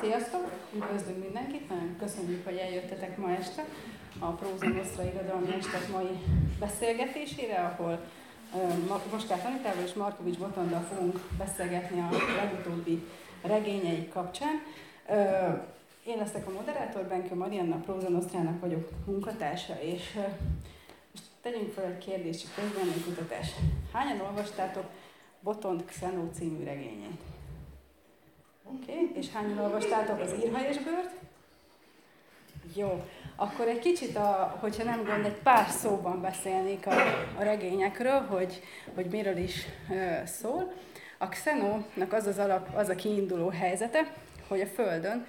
Sziasztok! Üdvözlünk mindenkit! Nagyon köszönjük, hogy eljöttetek ma este a Próza Nostra irodalmi estek mai beszélgetésére, ahol Moskát Anitával és Markovics Botondal fogunk beszélgetni a legutóbbi regényei kapcsán. Én leszek a moderátor, Benkő Marianna, Próza Nostrának vagyok munkatársa, és most tegyünk fel egy kérdést, egy kutatás. Hányan olvastátok Botond Xenó című regényét? Oké, okay. és hányan olvastátok az írhelyesbőrt? Jó, akkor egy kicsit, a, hogyha nem gond, egy pár szóban beszélnék a, a regényekről, hogy, hogy miről is ö, szól. A Xenónak az az, alap, az a kiinduló helyzete, hogy a Földön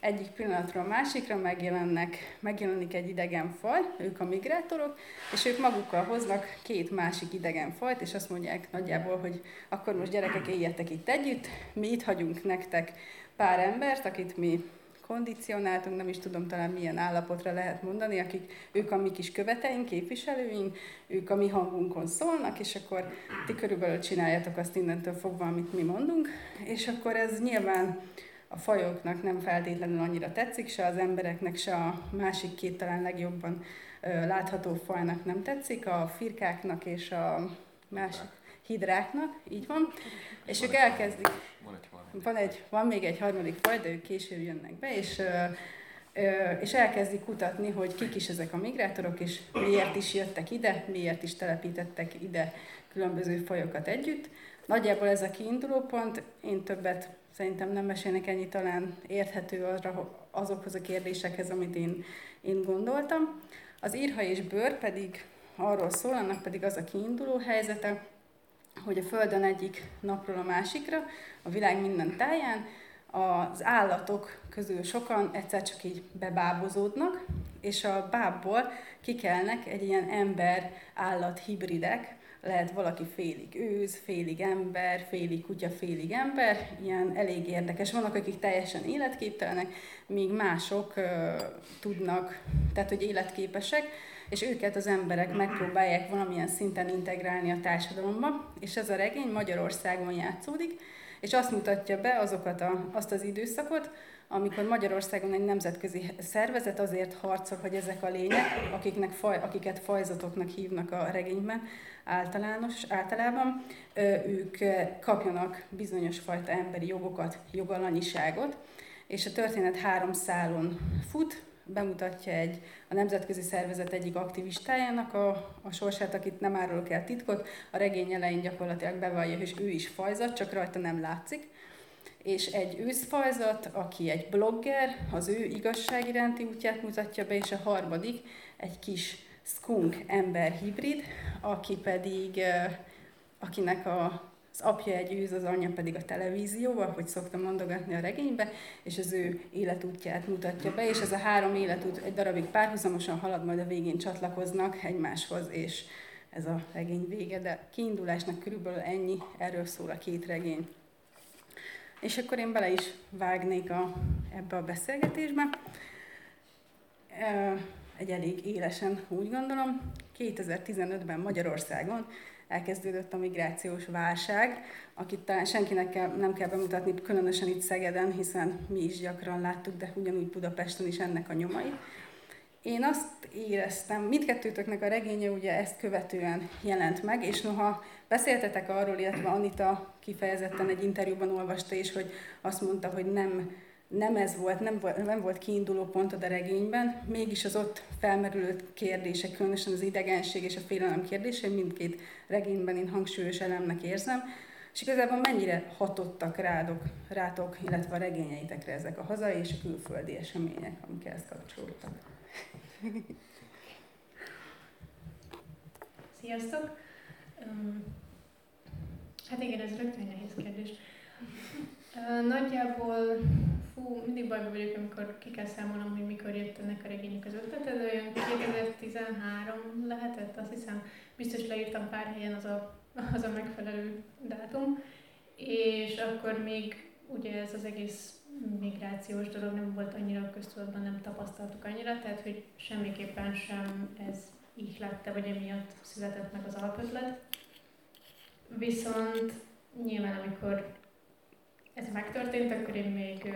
egyik pillanatról másikra megjelennek, megjelenik egy idegen faj, ők a migrátorok, és ők magukkal hoznak két másik idegen fajt, és azt mondják nagyjából, hogy akkor most gyerekek éljetek itt együtt, mi itt hagyunk nektek pár embert, akit mi kondicionáltunk, nem is tudom talán milyen állapotra lehet mondani, akik ők a mi kis követeink, képviselőink, ők a mi hangunkon szólnak, és akkor ti körülbelül csináljátok azt innentől fogva, amit mi mondunk, és akkor ez nyilván a fajoknak nem feltétlenül annyira tetszik, se az embereknek, se a másik két talán legjobban látható fajnak nem tetszik, a firkáknak és a másik hidráknak, így van, és ők elkezdik, van, egy, van még egy harmadik faj, de ők később jönnek be, és és elkezdik kutatni, hogy kik is ezek a migrátorok, és miért is jöttek ide, miért is telepítettek ide különböző fajokat együtt. Nagyjából ez a kiinduló pont, én többet szerintem nem mesélnek ennyi, talán érthető arra, azokhoz a kérdésekhez, amit én, én gondoltam. Az írha és bőr pedig arról szól, annak pedig az a kiinduló helyzete, hogy a Földön egyik napról a másikra, a világ minden táján az állatok közül sokan egyszer csak így bebábozódnak, és a bábból kikelnek egy ilyen ember-állat hibridek, lehet valaki félig őz, félig ember, félig kutya, félig ember, ilyen elég érdekes. Vannak, akik teljesen életképtelenek, míg mások uh, tudnak, tehát hogy életképesek, és őket az emberek megpróbálják valamilyen szinten integrálni a társadalomba, és ez a regény Magyarországon játszódik, és azt mutatja be azokat a, azt az időszakot, amikor Magyarországon egy nemzetközi szervezet azért harcol, hogy ezek a lények, akiknek faj, akiket fajzatoknak hívnak a regényben általános, általában, ők kapjanak bizonyos fajta emberi jogokat, jogalanyiságot, és a történet három szálon fut, bemutatja egy, a nemzetközi szervezet egyik aktivistájának a, a sorsát, akit nem árulok el titkot, a regény elején gyakorlatilag bevallja, hogy ő is fajzat, csak rajta nem látszik, és egy őszfajzat, aki egy blogger, az ő igazság iránti útját mutatja be, és a harmadik egy kis skunk ember hibrid, aki pedig, akinek a az apja egy őz, az anyja pedig a televízió, ahogy szoktam mondogatni a regénybe, és az ő életútját mutatja be, és ez a három életút egy darabig párhuzamosan halad, majd a végén csatlakoznak egymáshoz, és ez a regény vége, de kiindulásnak körülbelül ennyi, erről szól a két regény. És akkor én bele is vágnék a, ebbe a beszélgetésbe. Egy elég élesen, úgy gondolom. 2015-ben Magyarországon elkezdődött a migrációs válság, akit talán senkinek kell, nem kell bemutatni, különösen itt Szegeden, hiszen mi is gyakran láttuk, de ugyanúgy Budapesten is ennek a nyomai. Én azt éreztem, mindkettőtöknek a regénye ugye ezt követően jelent meg, és noha beszéltetek arról, illetve Anita kifejezetten egy interjúban olvasta is, hogy azt mondta, hogy nem nem ez volt, nem nem volt kiinduló pontod a regényben, mégis az ott felmerülő kérdések, különösen az idegenség és a félelem kérdése, mindkét regényben én hangsúlyos elemnek érzem, és igazából mennyire hatottak rádok, rátok, illetve a regényeitekre ezek a hazai és a külföldi események, amik ehhez kapcsolódtak. Sziasztok! Hát igen, ez rögtön nehéz kérdés. Nagyjából, fú, mindig bajban vagyok, amikor ki kell számolnom, hogy mikor jött ennek a regénynek az ötlete, de olyan 2013 lehetett, azt hiszem, biztos leírtam pár helyen az a, az a megfelelő dátum, és akkor még ugye ez az egész migrációs dolog nem volt annyira köztudatban, nem tapasztaltuk annyira, tehát hogy semmiképpen sem ez így lette, vagy emiatt született meg az alapötlet. Viszont nyilván amikor ez megtörtént, akkor én még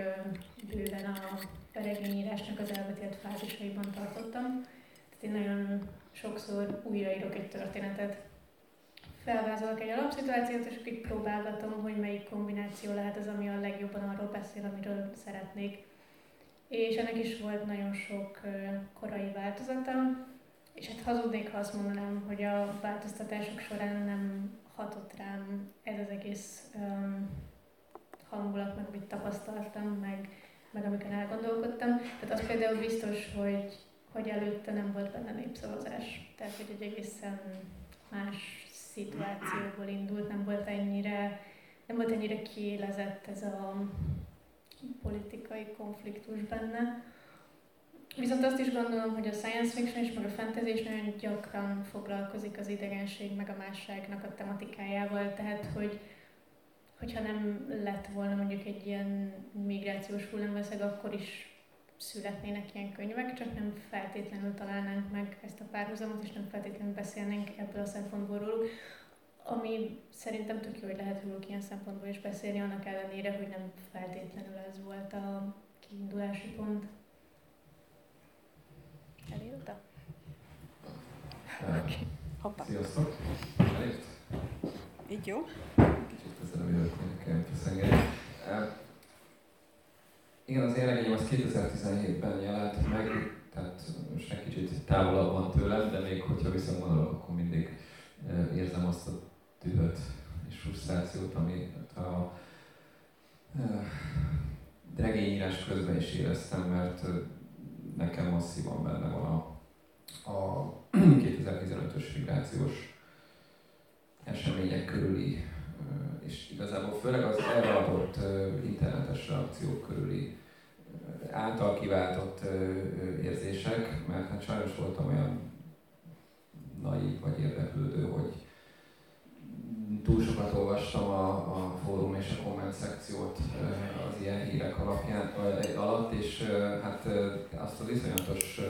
bőven a regényírásnak az elvetélt fázisaiban tartottam. Tehát én nagyon sokszor újraírok egy történetet, felvázolok egy alapszituációt, és akkor próbálgatom, hogy melyik kombináció lehet az, ami a legjobban arról beszél, amiről szeretnék. És ennek is volt nagyon sok korai változata, és hát hazudnék, ha azt mondanám, hogy a változtatások során nem hatott rám ez az egész um, hangulat, meg amit tapasztaltam, meg, meg amiken elgondolkodtam. Tehát az például biztos, hogy, hogy előtte nem volt benne népszavazás. Tehát, hogy egy egészen más szituációból indult, nem volt ennyire, nem volt ennyire kiélezett ez a politikai konfliktus benne. Viszont azt is gondolom, hogy a science fiction és meg a fantasy is nagyon gyakran foglalkozik az idegenség meg a másságnak a tematikájával, tehát hogy hogyha nem lett volna mondjuk egy ilyen migrációs hullámveszeg, akkor is születnének ilyen könyvek, csak nem feltétlenül találnánk meg ezt a párhuzamot, és nem feltétlenül beszélnénk ebből a szempontból róluk. Ami szerintem tök jó, hogy lehet róluk ilyen szempontból is beszélni, annak ellenére, hogy nem feltétlenül ez volt a kiindulási pont. Elírta? Hoppá. Sziasztok! Elért? Így jó? Kicsit közelebb jövök, nekem feszengeni. Igen, az én regényem az 2017-ben jelent meg, tehát most egy kicsit távolabb van tőlem, de még hogyha visszagondolok, akkor mindig érzem azt a dühöt és frusztrációt, ami a, a regényírás közben is éreztem, mert nekem masszívan benne van a, a 2015-ös migrációs események körüli, és igazából főleg az erre internetes reakciók körüli által kiváltott érzések, mert hát sajnos voltam olyan naív vagy érdeklődő, hogy túl sokat olvastam a, a fórum és a komment szekciót az ilyen hírek alapján, alatt, és hát azt az iszonyatos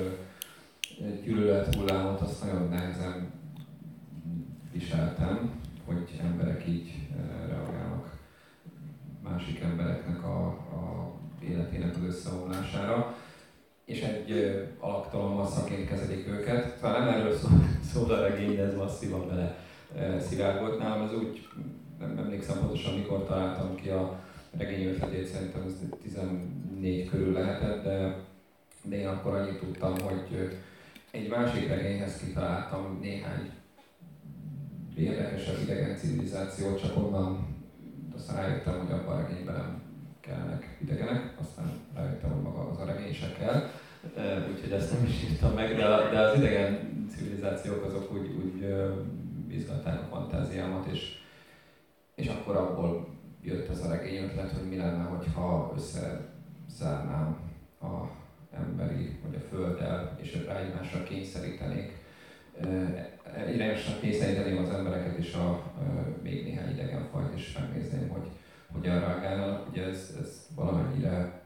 gyűlölet hullámot azt nagyon nehezen viseltem, hogy emberek így reagálnak másik embereknek a, a életének az összeomlására, és egy alaktalan masszaként kezelik őket. Talán nem erről szól, szól a regény, de ez masszívan bele szivárgott nálam. Ez úgy, nem emlékszem pontosan mikor találtam ki a regény ötletét, szerintem ez 14 körül lehetett, de, de én akkor annyit tudtam, hogy egy másik regényhez kitaláltam néhány érdekesebb idegen civilizációt, csak onnan aztán rájöttem, hogy abban a regényben nem kellnek idegenek, aztán rájöttem, hogy maga az a regény se kell, úgyhogy ezt nem is írtam meg, de, de az idegen civilizációk azok úgy, úgy biztatták a fantáziámat, és, és akkor abból jött ez a regény ötlet, hogy mi lenne, hogyha összezárnám a emberi, vagy a földdel, és rá egymásra kényszerítenék, irányosan kényszeríteném az embereket és a, a még néhány idegenfajt, és megnézném, hogy hogyan reagálnak. Ugye ez, ez valamennyire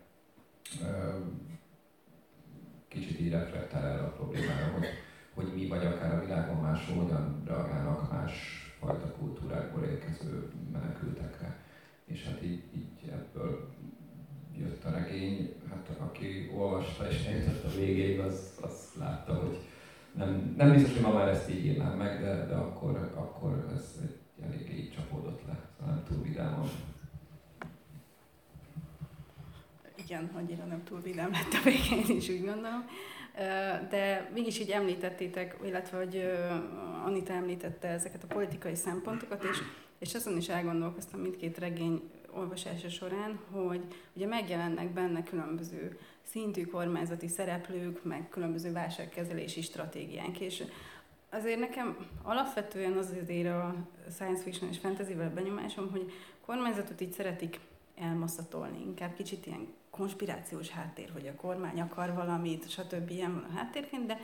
kicsit így reflektál erre a problémára, hogy, hogy mi vagy akár a világon máshol hogyan reagálnak más fajta kultúrákból érkező menekültekre. És hát így, így ebből jött a regény, hát aki olvasta és eljutott a végéig, az, az látta, hogy nem, nem biztos, hogy ma már ezt így írnám meg, de, de akkor, akkor ez egy elég így csapódott le, szóval nem túl vidáman. Igen, annyira nem túl vidám lett a végén, is úgy gondolom. De mégis így említettétek, illetve hogy Anita említette ezeket a politikai szempontokat, és, és azon is elgondolkoztam mindkét regény olvasása során, hogy ugye megjelennek benne különböző szintű kormányzati szereplők, meg különböző válságkezelési stratégiánk, és azért nekem alapvetően az azért a science fiction és fantasy-vel benyomásom, hogy kormányzatot így szeretik elmaszatolni, inkább kicsit ilyen konspirációs háttér, hogy a kormány akar valamit, stb. ilyen van a háttérként, de,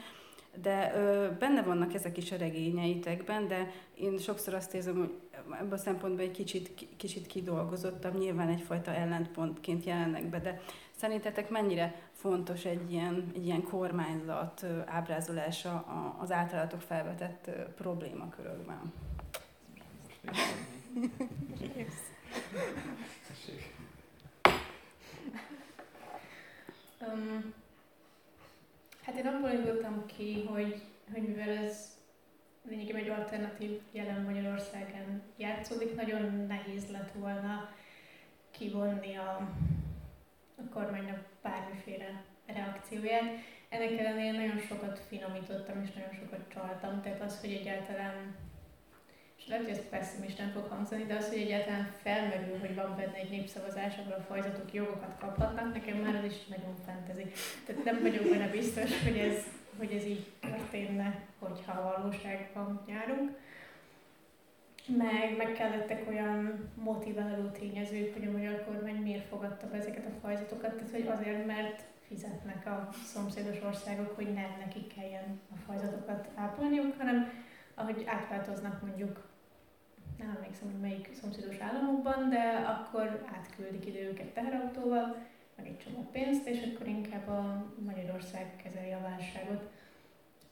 de ö, benne vannak ezek is a regényeitekben, de én sokszor azt érzem, hogy ebben a szempontból egy kicsit, kicsit kidolgozottabb, nyilván egyfajta ellentpontként jelennek be, de szerintetek mennyire fontos egy ilyen, egy ilyen kormányzat ábrázolása az általatok felvetett problémakörökben? Um, hát én abból indultam ki, hogy, hogy mivel ez lényegében egy alternatív jelen Magyarországon játszódik, nagyon nehéz lett volna kivonni a, a kormánynak bármiféle reakcióját. Ennek ellenére nagyon sokat finomítottam és nagyon sokat csaltam, tehát az, hogy egyáltalán és lehet, hogy ez pessimisten fog hangzani, de az, hogy egyáltalán felmerül, hogy van benne egy népszavazás, ahol a fajzatok jogokat kaphatnak, nekem már ez is nagyon fentezi. Tehát nem vagyok benne biztos, hogy ez, hogy ez így történne, hogyha valóságban járunk. Meg, meg kellettek olyan motiváló tényezők, hogy a magyar kormány miért fogadta be ezeket a fajzatokat, tehát hogy azért, mert fizetnek a szomszédos országok, hogy nem nekik kelljen a fajzatokat ápolniuk, hanem ahogy átváltoznak mondjuk nem emlékszem, hogy melyik szomszédos államokban, de akkor átküldik ide őket teherautóval, meg egy csomó pénzt, és akkor inkább a Magyarország kezeli a válságot.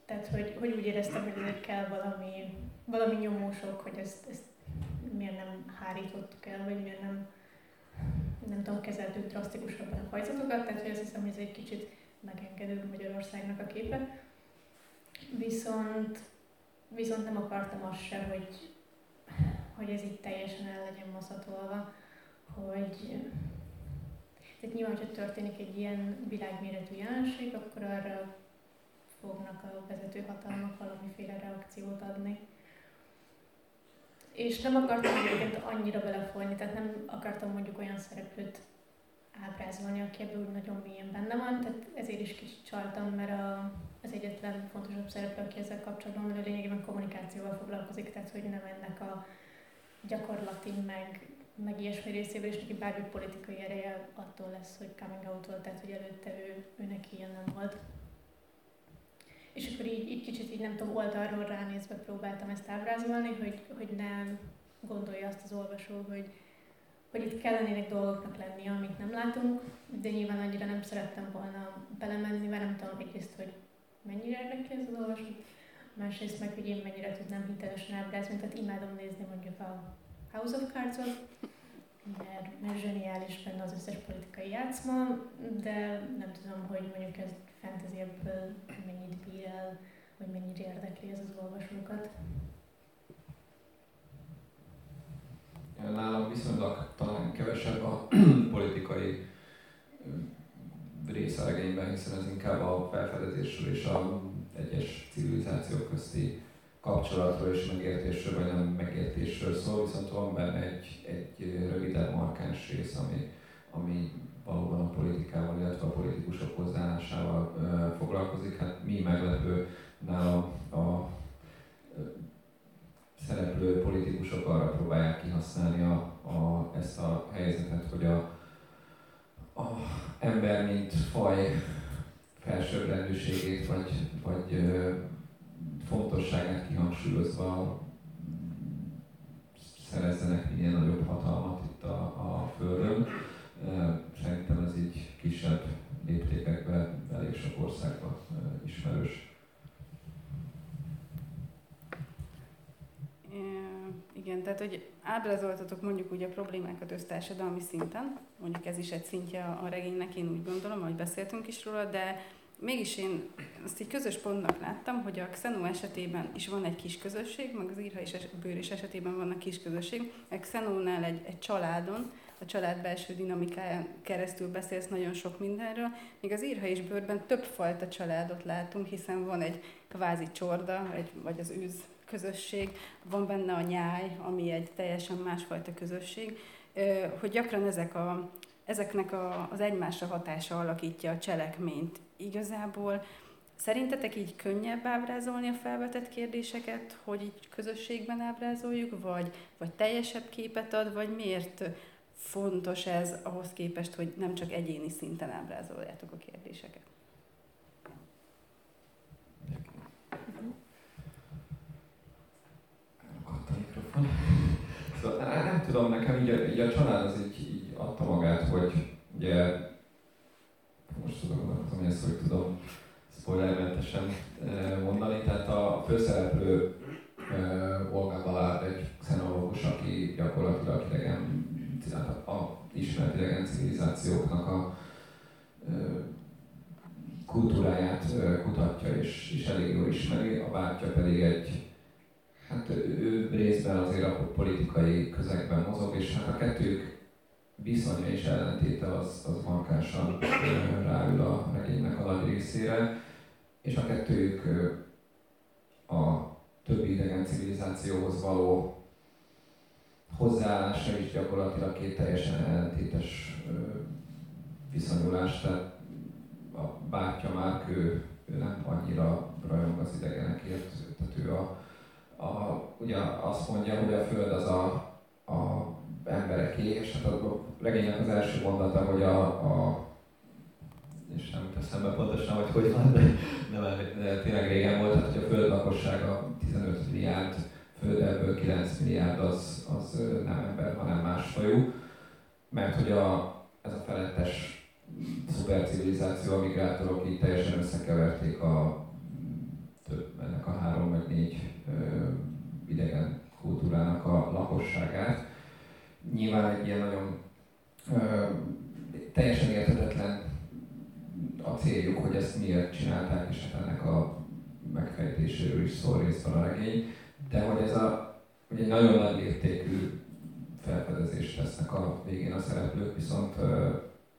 Tehát, hogy, hogy úgy éreztem, hogy ezért kell valami, valami nyomósok, hogy ezt, ezt miért nem hárítottuk el, vagy miért nem, nem tudom, kezeltük drasztikusabban a hajzatokat, tehát hogy azt hiszem, hogy ez egy kicsit megengedő Magyarországnak a képe. Viszont, viszont nem akartam azt se, hogy hogy ez itt teljesen el legyen maszatolva, hogy tehát nyilván, hogyha történik egy ilyen világméretű jelenség, akkor arra fognak a vezető hatalmak valamiféle reakciót adni. És nem akartam egyébként annyira belefolyni, tehát nem akartam mondjuk olyan szereplőt ábrázolni, aki ebből nagyon mélyen benne van, tehát ezért is kicsit csaltam, mert a, az egyetlen fontosabb szereplő, aki ezzel kapcsolatban van, a lényegében kommunikációval foglalkozik, tehát hogy nem ennek a gyakorlati, meg, meg ilyesmi részével, és neki bármi politikai ereje attól lesz, hogy coming out volt, tehát hogy előtte ő, ő neki ilyen nem volt. És akkor így, így kicsit így nem tudom, oldalról ránézve próbáltam ezt ábrázolni, hogy, hogy nem gondolja azt az olvasó, hogy, hogy itt kellenének dolgoknak lenni, amit nem látunk, de nyilván annyira nem szerettem volna belemenni, mert nem tudom egyrészt, hogy mennyire érdekli ez az olvasót, másrészt meg, hogy én mennyire tudnám hitelesen ábrázni, tehát imádom nézni mondjuk a House of Cards-ot, mert, mert zseniális benne az összes politikai játszma, de nem tudom, hogy mondjuk ez fantasy mennyit bír el, vagy mennyire érdekli ez az olvasókat. Nálam viszonylag talán kevesebb a politikai része a hiszen ez inkább a felfedezésről és a egyes civilizációk közti kapcsolatról és megértésről, vagy nem megértésről szól, viszont van benne egy, egy rövidebb, markáns rész, ami, ami valóban a politikával, illetve a politikusok hozzáállásával ö, foglalkozik. Hát mi meglepő nála a, a szereplő politikusok arra próbálják kihasználni a, a, ezt a helyzetet, hogy a, a ember mint faj felsőbbrendűségét vagy, vagy fontosságát kihangsúlyozva szerezzenek minél nagyobb hatalmat itt a, a Földön. Szerintem ez így kisebb léptékekben elég sok országban ismerős. Igen, tehát hogy ábrázoltatok mondjuk úgy a problémákat össztársadalmi szinten, mondjuk ez is egy szintje a regénynek, én úgy gondolom, ahogy beszéltünk is róla, de mégis én azt egy közös pontnak láttam, hogy a Xenu esetében is van egy kis közösség, meg az írha és bőrés esetében vannak kis közösség. A Xenónál egy, egy családon, a család belső dinamikáján keresztül beszélsz nagyon sok mindenről, míg az írha és bőrben többfajta családot látunk, hiszen van egy kvázi csorda, egy, vagy az őz közösség, van benne a nyáj, ami egy teljesen másfajta közösség, hogy gyakran ezek a, ezeknek a, az egymásra hatása alakítja a cselekményt. Igazából szerintetek így könnyebb ábrázolni a felvetett kérdéseket, hogy így közösségben ábrázoljuk, vagy, vagy teljesebb képet ad, vagy miért fontos ez ahhoz képest, hogy nem csak egyéni szinten ábrázoljátok a kérdéseket? Szóval nem tudom, nekem így a, így a család az így, így adta magát, hogy ugye most tudom, nem hogy ezt hogy tudom spoilermentesen eh, mondani, tehát a főszereplő uh, Olga Balár egy xenológus, aki gyakorlatilag idegen, a ismert idegen civilizációknak a uh, kutatja és, és elég jól ismeri, a bátyja pedig egy, hát ő részben azért a politikai közegben mozog, és hát a kettők viszonya és ellentéte az, az markánsan ráül a regénynek a nagy részére, és a kettőjük a többi idegen civilizációhoz való hozzáállása is gyakorlatilag két teljesen ellentétes viszonyulás, tehát a bátyja már ő, ő nem annyira rajong az idegenekért, tehát ő a, a, ugye azt mondja, hogy a Föld az a, a embereké, és hát a regénynek az első mondata, hogy a, a és nem jut eszembe pontosan, hogy hogy van, de, de, de tényleg régen volt, tehát hogy a Föld lakossága 15 milliárd, Föld ebből 9 milliárd az, az nem ember, hanem más fajú, mert hogy a, ez a felettes szupercivilizáció, a migrátorok így teljesen összekeverték a több, ennek a három vagy négy idegen kultúrának a lakosságát. Nyilván egy ilyen nagyon ö, teljesen érthetetlen a céljuk, hogy ezt miért csinálták, és hát ennek a megfejtéséről is szól részben a regény, de hogy ez a, hogy egy nagyon nagy értékű felfedezést tesznek a végén a szereplők, viszont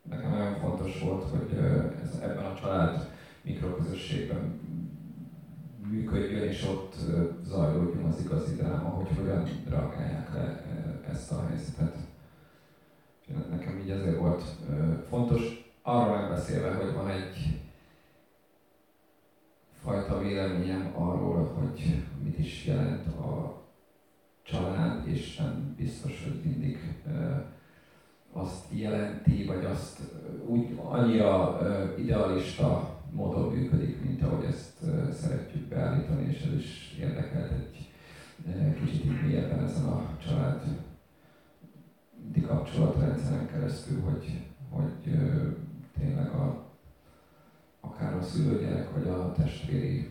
nekem nagyon fontos volt, hogy ez, ebben a család mikroközösségben működjön, és ott zajlódjon az igazi dráma, hogy hogyan reagálják le ezt a helyzetet. Nekem így ezért volt fontos, arra nem hogy van egy fajta véleményem arról, hogy mit is jelent a család, és nem biztos, hogy mindig azt jelenti, vagy azt úgy annyira idealista módon működik, mint ahogy ezt szeretjük beállítani, és ez is érdekelt egy kicsit így mélyebben ezen a család kapcsolatrendszeren keresztül, hogy, hogy tényleg a, akár a szülőgyerek, vagy a testvéri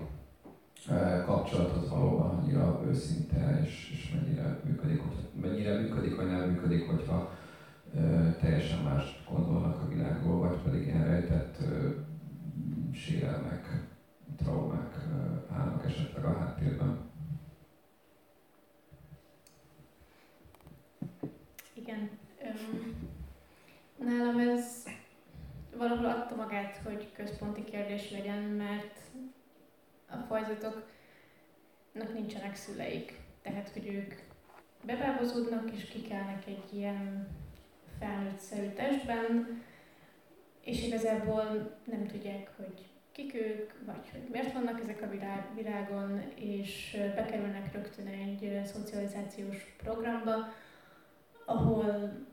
kapcsolat az valóban annyira őszinte, és, és mennyire működik, hogy, mennyire működik, vagy nem működik, hogyha teljesen más gondolnak a világról, vagy pedig ilyen rejtett sérelmek, traumák állnak esetleg a háttérben. Igen. Nálam ez valahol adta magát, hogy központi kérdés legyen, mert a fajzatoknak nincsenek szüleik. Tehát, hogy ők bebábozódnak és kikelnek egy ilyen felnőtt-szerű testben, és igazából nem tudják, hogy kik ők, vagy hogy miért vannak ezek a világ, világon, és bekerülnek rögtön egy szocializációs programba, ahol,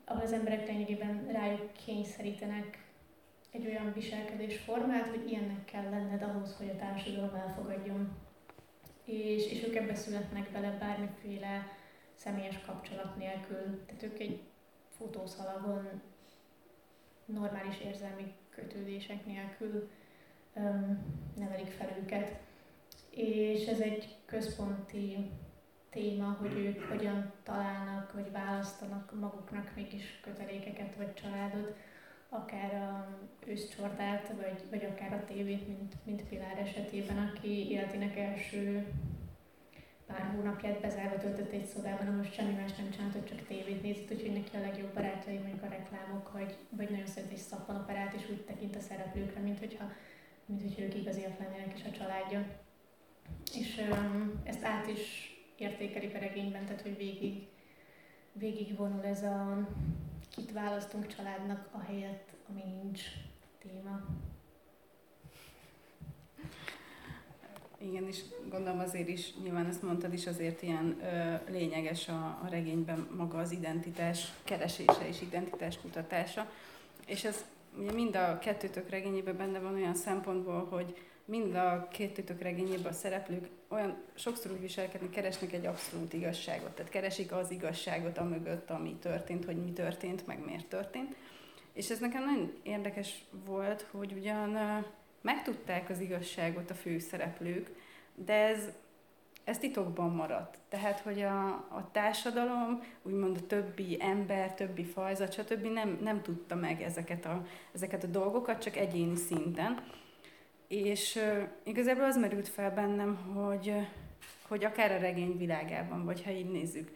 ahol az emberek lényegében rájuk kényszerítenek egy olyan viselkedésformát, hogy ilyennek kell lenned ahhoz, hogy a társadalom elfogadjon. És, és ők ebbe születnek bele bármiféle személyes kapcsolat nélkül. Tehát ők egy futószalagon normális érzelmi kötődések nélkül um, nevelik fel őket. És ez egy központi téma, hogy ők hogyan találnak, vagy választanak maguknak mégis kötelékeket, vagy családot, akár a őszcsortát, vagy, vagy akár a tévét, mint, mint Pilár esetében, aki életének első pár hónapját bezárva töltött egy szobában, most semmi más nem csinált, csak tévét nézett, úgyhogy neki a legjobb barátjai mondjuk a reklámok, vagy, vagy nagyon szeret egy szappanoperát, és úgy tekint a szereplőkre, mint hogyha, mint hogyha ők igaziak lennének, és a családja. És um, ezt át is értékelik a regényben, tehát hogy végig, végig vonul ez a kit választunk családnak a helyet, ami nincs téma. Igen, és gondolom azért is, nyilván ezt mondtad is, azért ilyen ö, lényeges a, a regényben maga az identitás keresése és identitás kutatása. És ez ugye mind a kettőtök regényében benne van olyan szempontból, hogy mind a kettőtök regényében a szereplők olyan sokszor úgy viselkednek, keresnek egy abszolút igazságot. Tehát keresik az igazságot a mögött, ami történt, hogy mi történt, meg miért történt. És ez nekem nagyon érdekes volt, hogy ugyan megtudták az igazságot a főszereplők, de ez, ez titokban maradt. Tehát, hogy a, a társadalom, úgymond a többi ember, többi fajzat, stb. nem, nem tudta meg ezeket a, ezeket a dolgokat, csak egyéni szinten. És uh, igazából az merült fel bennem, hogy, hogy akár a regény világában, vagy ha így nézzük,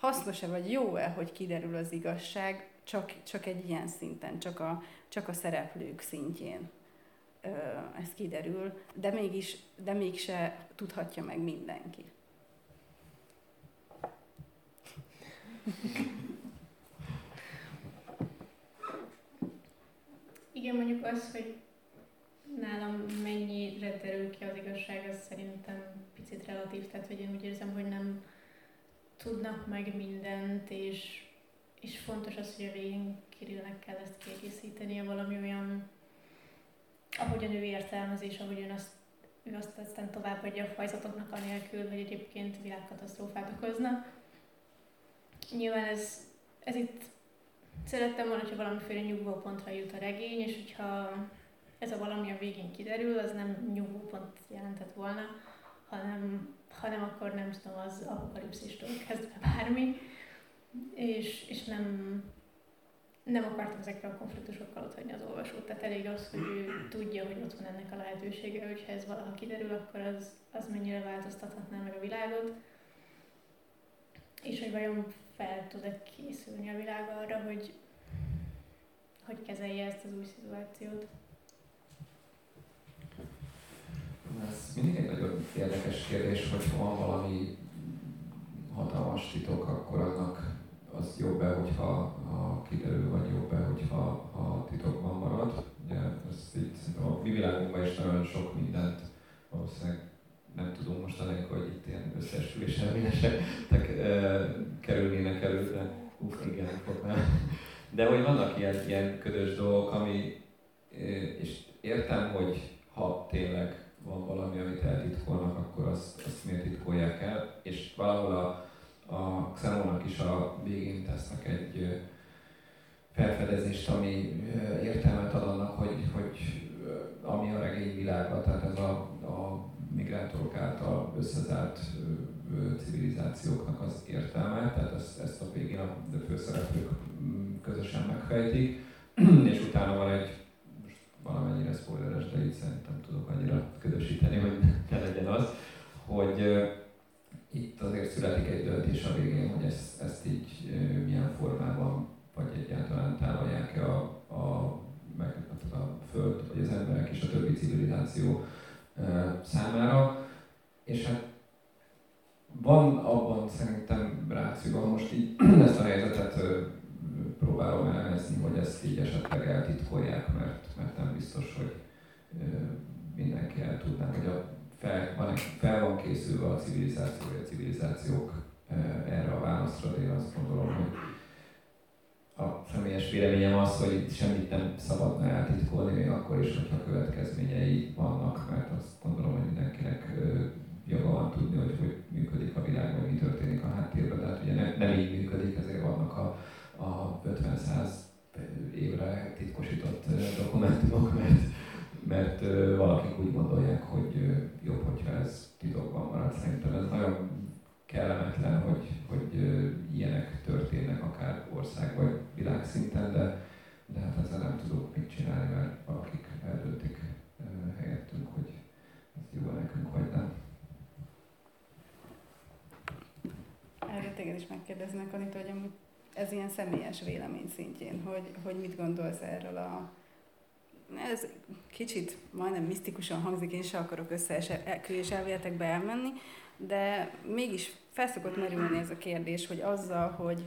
hasznos-e vagy jó-e, hogy kiderül az igazság, csak, csak egy ilyen szinten, csak a, csak a szereplők szintjén ez kiderül, de mégis, de mégse tudhatja meg mindenki. Igen, mondjuk az, hogy nálam mennyire derül ki az igazság, az szerintem picit relatív, tehát hogy én úgy érzem, hogy nem tudnak meg mindent, és, és fontos az, hogy a végén Kirillnek kell ezt kiegészítenie valami olyan, ahogyan ő értelmezés, ahogyan azt, ő azt aztán továbbadja a fajzatoknak anélkül, hogy egyébként világkatasztrófát okozna. Nyilván ez, ez itt szerettem volna, hogyha valamiféle nyugvópontra jut a regény, és hogyha ez a valami a végén kiderül, az nem nyugvópont jelentett volna, hanem, hanem akkor nem tudom, az apokalipszistől kezdve bármi, és, és nem, nem akartam ezekkel a konfliktusokkal ott hagyni az olvasót. Tehát elég az, hogy ő tudja, hogy ott van ennek a lehetősége, hogyha ez valaha kiderül, akkor az, az mennyire változtathatná meg a világot. És hogy vajon fel tud-e készülni a világ arra, hogy, hogy kezelje ezt az új szituációt. Ez mindig egy nagyon érdekes kérdés, hogy ha van valami hatalmas titok, akkor annak az jobb-e, hogyha ha kiderül, vagy jobb-e, hogyha ha titokban marad. Ugye ezt így a mi világunkban is nagyon sok mindent valószínűleg nem tudom most hogy itt ilyen összesülés elményesek kerülnének elő, de uff, igen, fognám. De hogy vannak ilyen, ilyen ködös dolgok, ami, és értem, hogy ha tényleg van valami, amit eltitkolnak, akkor azt, azt miért titkolják el, és valahol a, a Is a végén tesznek egy felfedezést, ami értelmet ad annak, hogy, hogy ami a regény világa, tehát ez a, a migrátorok által összezárt civilizációknak az értelme, tehát ezt, ezt a végén a főszereplők mm, közösen megfejtik, és utána van egy, most valamennyire spoileres, de így szerintem tudok annyira ködösíteni, hogy ne legyen az, hogy itt azért születik egy döntés a végén, hogy ezt, ezt így milyen formában, vagy egyáltalán tálalják-e a, a, meg, a Föld, vagy az emberek és a többi civilizáció számára. És hát van abban szerintem ráció, most így ezt a helyzetet próbálom elemezni, hogy ezt így esetleg eltitkolják, mert, mert nem biztos, hogy mindenki el tudná, hogy a fel van, fel van készülve a civilizáció, a civilizációk erre a válaszra, de én azt gondolom, hogy a személyes véleményem az, hogy itt semmit nem szabadna eltitkolni, még akkor is, hogyha következményei vannak, mert azt gondolom, hogy mindenkinek joga van tudni, hogy hogy működik a világ, vagy mi történik a háttérben. Tehát ugye nem, nem így működik, ezért vannak a, a 50-100 évre titkosított dokumentumok, mert mert valakik úgy gondolják, hogy jobb, hogyha ez titokban marad. Szerintem ez nagyon kellemetlen, hogy, hogy ilyenek történnek akár ország vagy világszinten, de, de hát ezzel nem tudok mit csinálni, mert valakik eldöntik helyettünk, hogy ez jó nekünk, vagy nem. Erre téged is megkérdeznek, Anita, hogy ez ilyen személyes vélemény szintjén, hogy, hogy mit gondolsz erről a ez kicsit majdnem misztikusan hangzik, én se akarok összeesküvés elvéletekbe elmenni, de mégis felszokott merülni ez a kérdés, hogy azzal, hogy,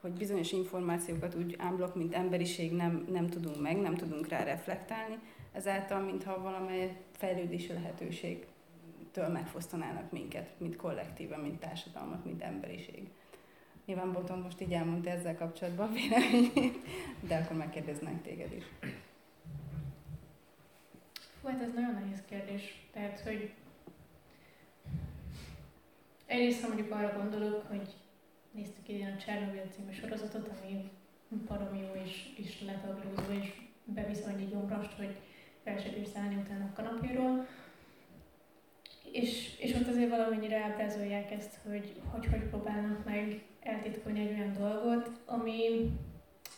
hogy bizonyos információkat úgy ámblok, mint emberiség nem, nem tudunk meg, nem tudunk rá reflektálni, ezáltal, mintha valamely fejlődési lehetőségtől megfosztanának minket, mint kollektíve, mint társadalmat, mint emberiség. Nyilván Boton most így elmondta ezzel kapcsolatban a véleményét, de akkor megkérdeznek téged is. Fú, hát ez nagyon nehéz kérdés. Tehát, hogy egyrészt, ha mondjuk arra gondolok, hogy néztük idén a Csernobyl című sorozatot, ami baromi jó és, és letaglózó, és bevisz annyi gyomrast, hogy fel se bírsz állni utána a kanapéról. És, és ott azért valamennyire ábrázolják ezt, hogy, hogy hogy próbálnak meg eltitkolni egy olyan dolgot, ami,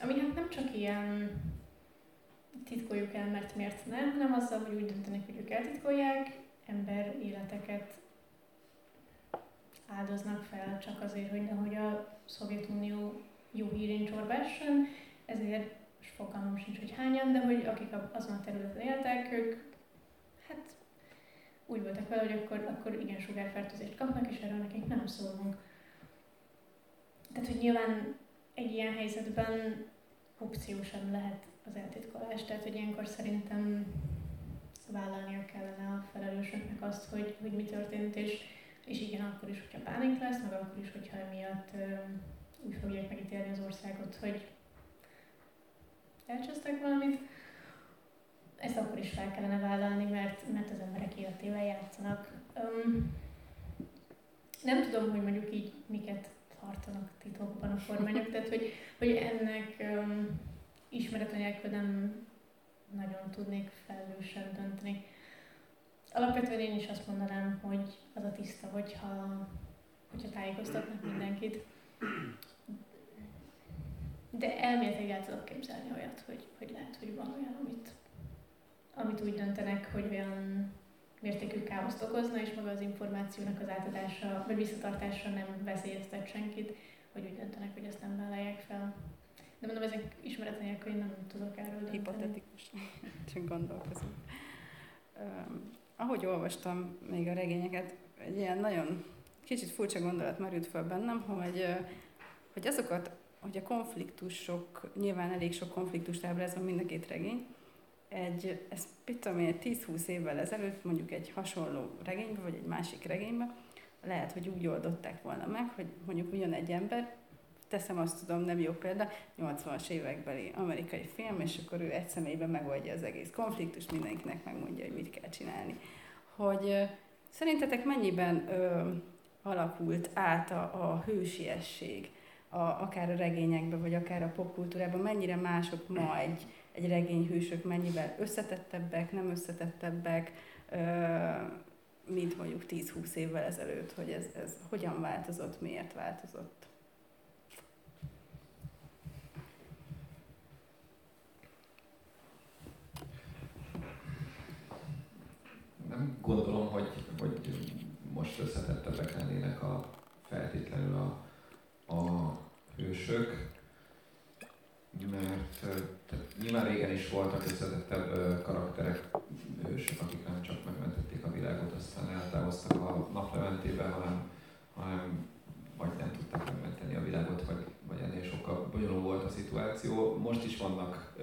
ami hát nem csak ilyen titkoljuk el, mert miért nem, hanem azzal, hogy úgy döntenek, hogy ők eltitkolják, ember életeket áldoznak fel csak azért, hogy nehogy a Szovjetunió jó hírén csorbáson, ezért fogalmam sincs, hogy hányan, de hogy akik azon a területen éltek, ők hát úgy voltak vele, hogy akkor, akkor igen sugárfertőzést kapnak, és erről nekünk nem szólunk. Tehát, hogy nyilván egy ilyen helyzetben opció sem lehet az eltitkolás, tehát, hogy ilyenkor szerintem vállalnia kellene a felelősöknek azt, hogy, hogy mi történt, és, és igen, akkor is, hogyha pánik lesz, meg akkor is, hogyha emiatt úgy fogják megítélni az országot, hogy elcsesztek valamit, ezt akkor is fel kellene vállalni, mert, mert az emberek életével játszanak. Um, nem tudom, hogy mondjuk így miket tartanak titokban a kormányok, tehát hogy, hogy ennek um, nélkül nem nagyon tudnék felelősen dönteni. Alapvetően én is azt mondanám, hogy az a tiszta, hogyha, hogyha tájékoztatnak mindenkit. De elméletileg el tudok képzelni olyat, hogy, hogy lehet, hogy van olyan, amit, amit úgy döntenek, hogy olyan mértékű káoszt okozna, és maga az információnak az átadása vagy visszatartása nem veszélyeztet senkit, hogy úgy döntenek, hogy ezt nem vállalják fel. De mondom, ezek ismeretlen nélkül, én nem tudok erről. Hipotetikus, csak gondolkozom. Um, ahogy olvastam még a regényeket, egy ilyen nagyon kicsit furcsa gondolat merült fel bennem, hogy, hogy azokat, hogy a konfliktusok, nyilván elég sok konfliktust ábrázol mind a két regény, egy, ez mit tudom én, 10-20 évvel ezelőtt mondjuk egy hasonló regényben, vagy egy másik regényben, lehet, hogy úgy oldották volna meg, hogy mondjuk ugyanegy ember, teszem azt tudom, nem jó példa, 80-as évekbeli amerikai film, és akkor ő egy személyben megoldja az egész konfliktus, mindenkinek megmondja, hogy mit kell csinálni. Hogy ö, szerintetek mennyiben ö, alakult át a, a hősiesség, a, akár a regényekben, vagy akár a popkultúrában, mennyire mások ma egy, egy regényhősök, mennyivel összetettebbek, nem összetettebbek, mint mondjuk 10-20 évvel ezelőtt, hogy ez, ez hogyan változott, miért változott. Gondolom, hogy, hogy most összetettebbek lennének a feltétlenül a, a hősök mert tehát nyilván régen is voltak összetettebb karakterek, hősök, akik nem csak megmentették a világot, aztán eltávoztak a naplementébe, hanem, hanem vagy nem tudták megmenteni a világot, vagy, vagy ennél sokkal bonyolult volt a szituáció. Most is vannak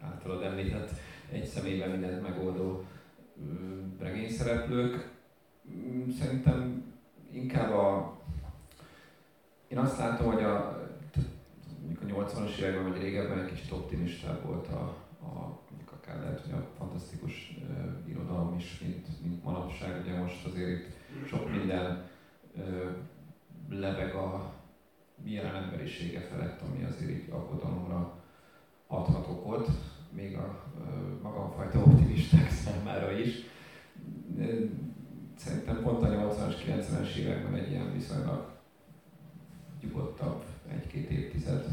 általad említett egy személyben mindent megoldó regényszereplők. Mm, szerintem inkább a... Én azt látom, hogy a, mondjuk a 80-as években vagy régebben egy kicsit optimistább volt a, a mondjuk akár lehet, hogy a fantasztikus uh, irodalom is, mint, mint manapság. Ugye most azért itt sok minden uh, lebeg a jelen emberisége felett, ami azért így aggodalomra adhat okot, még a uh, magamfajta optimisták számára is. Szerintem pont a 80-as, 90-es években egy ilyen viszonylag nyugodtabb egy-két évtized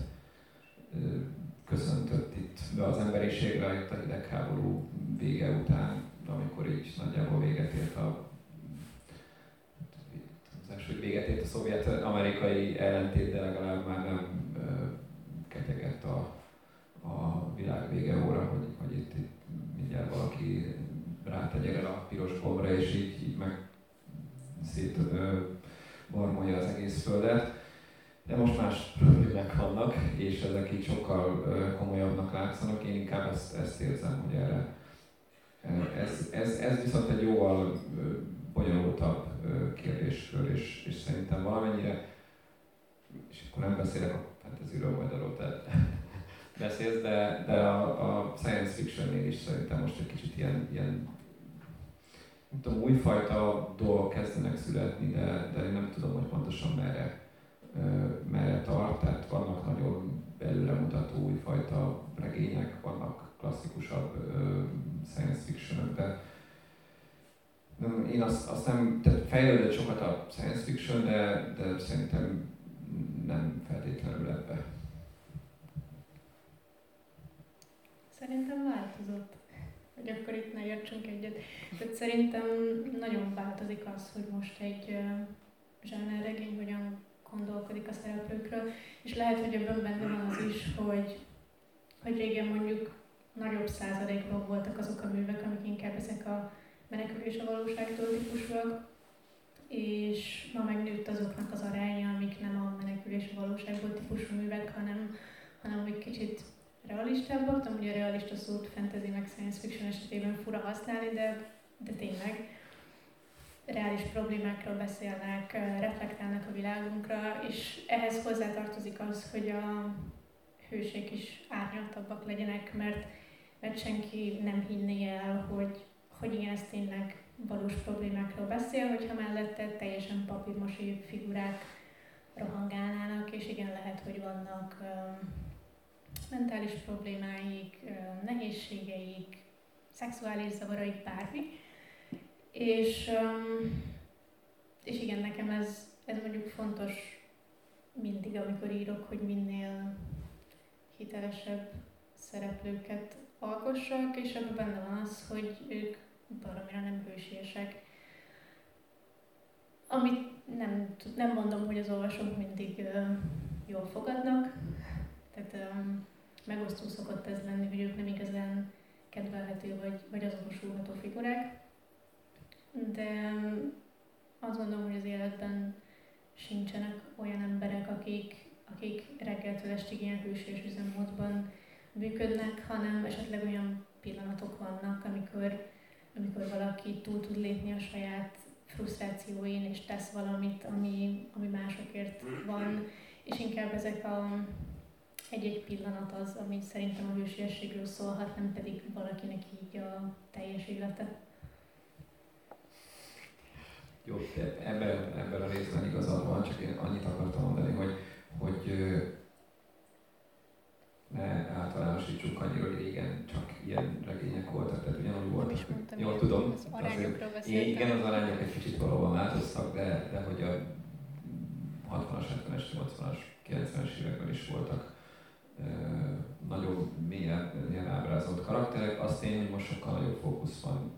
köszöntött itt be az emberiségre itt a hidegháború vége után, amikor így nagyjából véget ért a az első véget ért a szovjet-amerikai ellentét, de legalább már nem ketyegett a, a világ vége óra, hogy, hogy itt, itt mindjárt valaki rátegye a piros gombra, és így, így meg szét barmolja az egész földet. De most más problémák vannak, és ezek így sokkal komolyabbnak látszanak. Én inkább ezt, ezt érzem, hogy erre ez, ez, ez viszont egy jóval bonyolultabb kérdéskör, és, és szerintem valamennyire, és akkor nem beszélek a fantasyről, majd arról te beszélsz, de, de a, a science fiction is szerintem most egy kicsit ilyen, ilyen nem tudom, újfajta dolgok kezdenek születni, de, de én nem tudom, hogy pontosan merre merre tart, tehát vannak nagyon belőlemutató újfajta regények, vannak klasszikusabb science fiction de nem, én azt, azt nem, tehát fejlődött sokat a science fiction, de, de szerintem nem feltétlenül ebbe. Szerintem változott. Hogy akkor itt ne értsünk egyet. Tehát szerintem nagyon változik az, hogy most egy uh, regény hogyan gondolkodik a szereplőkről, és lehet, hogy ebben benne van az is, hogy, hogy régen mondjuk nagyobb százalékban voltak azok a művek, amik inkább ezek a menekülés a valóságtól típusúak, és ma megnőtt azoknak az aránya, amik nem a menekülés a valóságból típusú művek, hanem, realistábbak. Tudom, hogy a realista szót fantasy meg science fiction esetében fura használni, de, de tényleg reális problémákról beszélnek, reflektálnak a világunkra, és ehhez hozzátartozik az, hogy a hőség is árnyaltabbak legyenek, mert, mert senki nem hinné el, hogy, hogy igen, ez tényleg valós problémákról beszél, hogyha mellette teljesen papírmosi figurák rohangálnának, és igen, lehet, hogy vannak um, mentális problémáik, nehézségeik, szexuális zavaraik, bármi. És, és igen, nekem ez, ez mondjuk fontos mindig, amikor írok, hogy minél hitelesebb szereplőket alkossak, és ebben benne van az, hogy ők valamire nem hősiesek. Amit nem, nem mondom, hogy az olvasók mindig uh, jól fogadnak, tehát um, megosztó szokott ez lenni, hogy ők nem igazán kedvelhető vagy, vagy azonosulható figurák. De um, azt gondolom, hogy az életben sincsenek olyan emberek, akik, akik reggeltől estig ilyen hősies üzemmódban működnek, hanem esetleg olyan pillanatok vannak, amikor amikor valaki túl tud lépni a saját frusztrációin, és tesz valamit, ami, ami másokért van, és inkább ezek a egy-egy pillanat az, ami szerintem a hősiességről szólhat, nem pedig valakinek így a teljes élete. Jó, ebben, ebben a részben igazad van, csak én annyit akartam mondani, hogy, hogy ne általánosítsuk annyira, hogy régen csak ilyen regények voltak, tehát ugyanúgy voltak. Mondtam, Jól tudom. Az arányokról beszéltem. Igen, az arányok egy kicsit valóban változtak, de, de hogy a 60-as, 70-es, 80-as, 90-es években is voltak nagyon mélyen ábrázolt karakterek. Azt tény, hogy most sokkal nagyobb fókusz van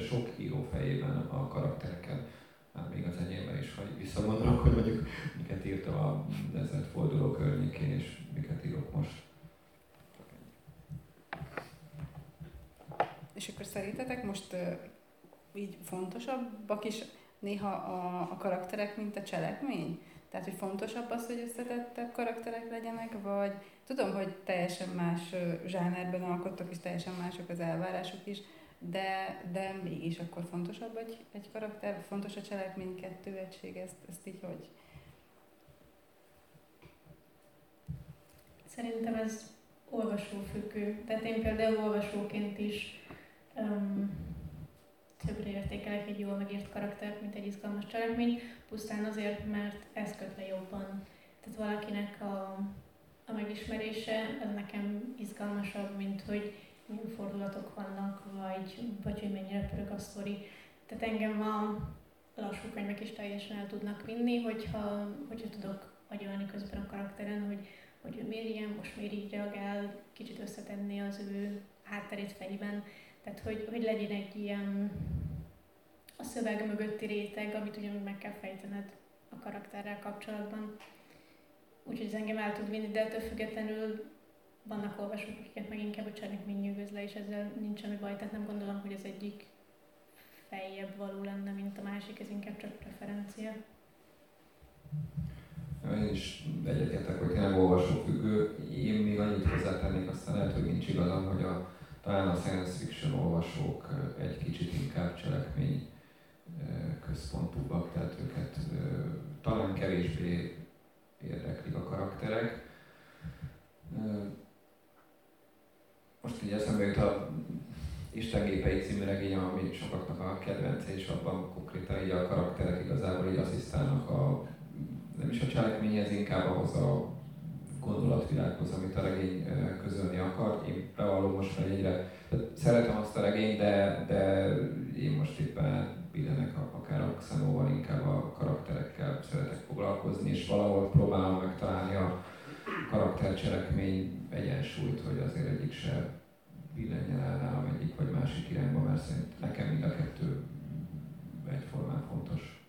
sok író fejében a karaktereken, már még az enyémben is, hogy visszagondolok, hogy mondjuk miket írtam a forduló környékén, és miket írok most. És akkor szerintetek most így fontosabbak is néha a, a karakterek, mint a cselekmény? Tehát, hogy fontosabb az, hogy összetettebb karakterek legyenek, vagy tudom, hogy teljesen más zsánerben alkottak, és teljesen mások az elvárások is, de, de mégis akkor fontosabb egy, egy karakter, fontos a cselekmény kettő egység, ezt, ezt így hogy? Szerintem ez olvasófüggő. Tehát én például olvasóként is um, többre értékelek egy jól megírt karaktert, mint egy izgalmas cselekmény, pusztán azért, mert ez köt le jobban. Tehát valakinek a, a megismerése az nekem izgalmasabb, mint hogy milyen fordulatok vannak, vagy, vagy hogy mennyire pörög a sztori. Tehát engem a lassú könyvek is teljesen el tudnak vinni, hogyha, hogyha tudok agyalni közben a karakteren, hogy, hogy ő miért ilyen, most miért így reagál, kicsit összetenni az ő hátterét fejben. Tehát, hogy, hogy legyen egy ilyen a szöveg mögötti réteg, amit ugyanúgy meg kell fejtened a karakterrel kapcsolatban. Úgyhogy ez engem el tud vinni, de ettől függetlenül vannak olvasók, akiket meg inkább a cselekmény nyűgöz le, és ezzel nincs semmi baj, tehát nem gondolom, hogy az egyik feljebb való lenne, mint a másik, ez inkább csak preferencia. Én is egyetértek, hogy tényleg olvasófüggő. Én még annyit hozzátennék, aztán lehet, hogy nincs igazam, hogy a, talán a science fiction olvasók egy kicsit inkább cselekmény központúbbak, tehát őket talán kevésbé érdeklik a karakterek. Most így eszembe jut a Isten gépei című regény, ami sokaknak a kedvence, és abban konkrétan így a karakterek igazából így asszisztálnak a, nem is a cselekményhez, inkább ahhoz a gondolatvilághoz, amit a regény közölni akar. Én bevallom most, hogy egyre szeretem azt a regényt, de, de én most éppen billenek akár a Xenóval, inkább a karakterekkel szeretek foglalkozni, és valahol próbálom megtalálni a karaktercselekmény egyensúlyt, hogy azért egyik se billenjen el nálam egyik vagy másik irányba, mert szerint nekem mind a kettő egyformán fontos.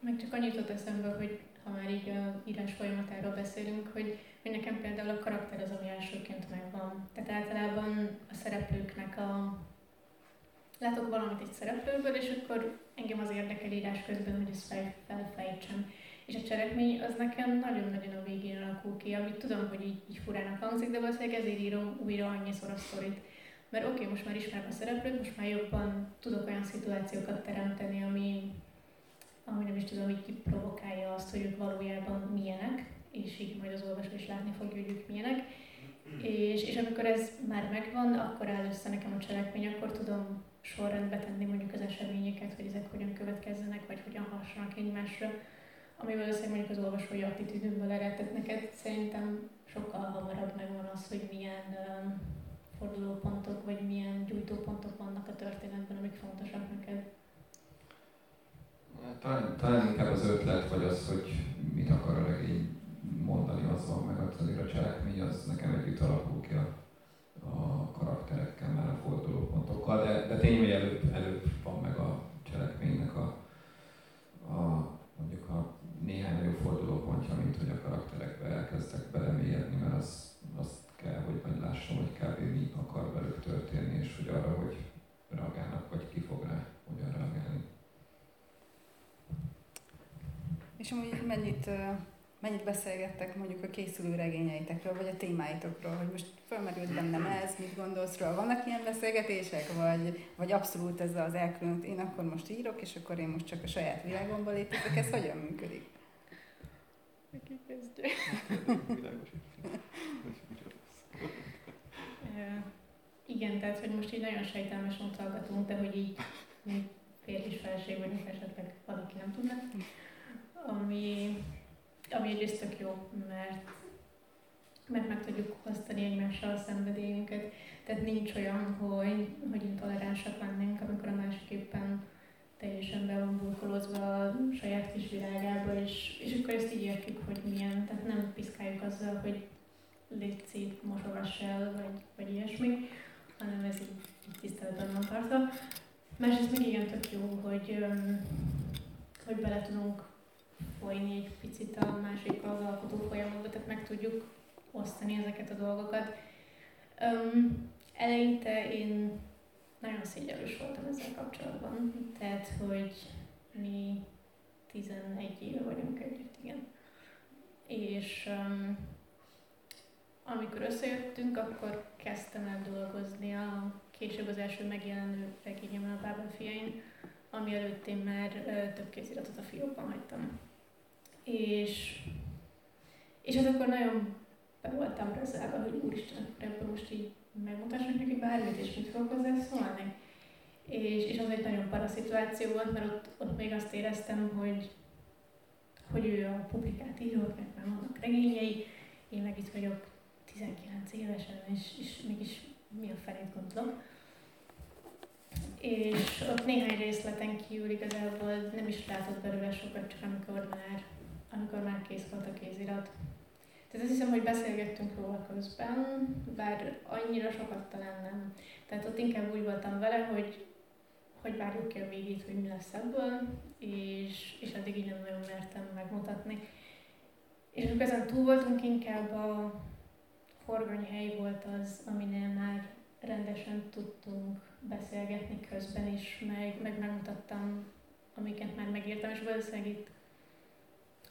Meg csak annyit ott eszembe, hogy ha már így a írás folyamatáról beszélünk, hogy, hogy nekem például a karakter az, ami elsőként megvan. Tehát általában a szereplőknek a... Látok valamit egy szereplőből, és akkor engem az érdekel írás közben, hogy ezt fel, felfejtsem. És a cselekmény az nekem nagyon-nagyon a végén alakul ki, amit tudom, hogy így, így furának hangzik, de valószínűleg ezért írom újra annyiszor a sztorit. Mert oké, okay, most már ismerem a szereplőt, most már jobban tudok olyan szituációkat teremteni, ami, ami nem is tudom, így provokálja azt, hogy ők valójában milyenek, és így majd az olvasó is látni fogja, hogy ők milyenek. És, és amikor ez már megvan, akkor áll össze nekem a cselekmény, akkor tudom sorrendbe tenni mondjuk az eseményeket, hogy ezek hogyan következzenek, vagy hogyan hassanak egymásra, ami valószínűleg mondjuk az olvasói attitűdünkből eredett neked. Szerintem sokkal hamarabb megvan az, hogy milyen um, fordulópontok, vagy milyen gyújtópontok vannak a történetben, amik fontosak neked. Talán, talán inkább az ötlet, vagy az, hogy mit akar a regény mondani, az van meg, azért a cselekmény az nekem együtt alakul ki a, a karakterekkel, már a fordulópontokkal, de, de tény, hogy előbb, előbb van meg a cselekménynek a, a mondjuk a néhány nagyobb fordulópontja, mint hogy a karakterekbe elkezdtek belemélyedni, mert az, azt kell, hogy majd lássam, hogy kb. mi akar velük történni, és hogy arra, hogy reagálnak, vagy ki fog rá hogyan reagálni. És amúgy mennyit, mennyit beszélgettek mondjuk a készülő regényeitekről, vagy a témáitokról, hogy most felmerült bennem ez, mit gondolsz róla? Vannak ilyen beszélgetések, vagy, vagy abszolút ez az elkülönült, én akkor most írok, és akkor én most csak a saját világomban létezek, ez hogyan működik? Ki kezdje? igen, tehát hogy most így nagyon sejtelmes hallgatunk, de hogy így még férj és feleség vagyunk, esetleg valaki nem tudna ami, ami egyrészt tök jó, mert, mert meg tudjuk osztani egymással a szenvedélyünket. Tehát nincs olyan, hogy, hogy intoleránsak lennénk, amikor a másik éppen teljesen be van burkolozva a saját kis világába, és, és akkor ezt így értjük, hogy milyen, tehát nem piszkáljuk azzal, hogy légy mosogass el, vagy, vagy ilyesmi, hanem ez így, így tiszteletben van tartva. Másrészt meg igen tök jó, hogy, hogy bele tudunk folyni egy picit a másik az alkotó folyamatba, tehát meg tudjuk osztani ezeket a dolgokat. Um, eleinte én nagyon szégyelős voltam ezzel kapcsolatban, tehát hogy mi 11 éve vagyunk együtt, igen. És um, amikor összejöttünk, akkor kezdtem el dolgozni a később az első megjelenő regényemben a Bábel fiain, ami előtt én már több kéziratot a fiókban hagytam és, és hát akkor nagyon be voltam rezelve, hogy úristen, akkor ebből most így megmutassak neki bármit, és mit fogok hozzá szólni. És, és az egy nagyon para szituáció volt, mert ott, ott még azt éreztem, hogy, hogy ő a publikált író, meg már vannak regényei, én meg itt vagyok 19 évesen, és, és mégis mi a felét gondolok. És ott néhány részleten kívül igazából nem is látott belőle sokat, csak amikor már amikor már kész volt a kézirat. Tehát azt hiszem, hogy beszélgettünk róla közben, bár annyira sokat talán nem. Tehát ott inkább úgy voltam vele, hogy, hogy várjuk ki a végét, hogy mi lesz ebből, és, és addig így nem nagyon mertem megmutatni. És amikor ezen túl voltunk, inkább a forgonyhely volt az, aminél már rendesen tudtunk beszélgetni közben is, meg, meg megmutattam, amiket már megírtam, és valószínűleg itt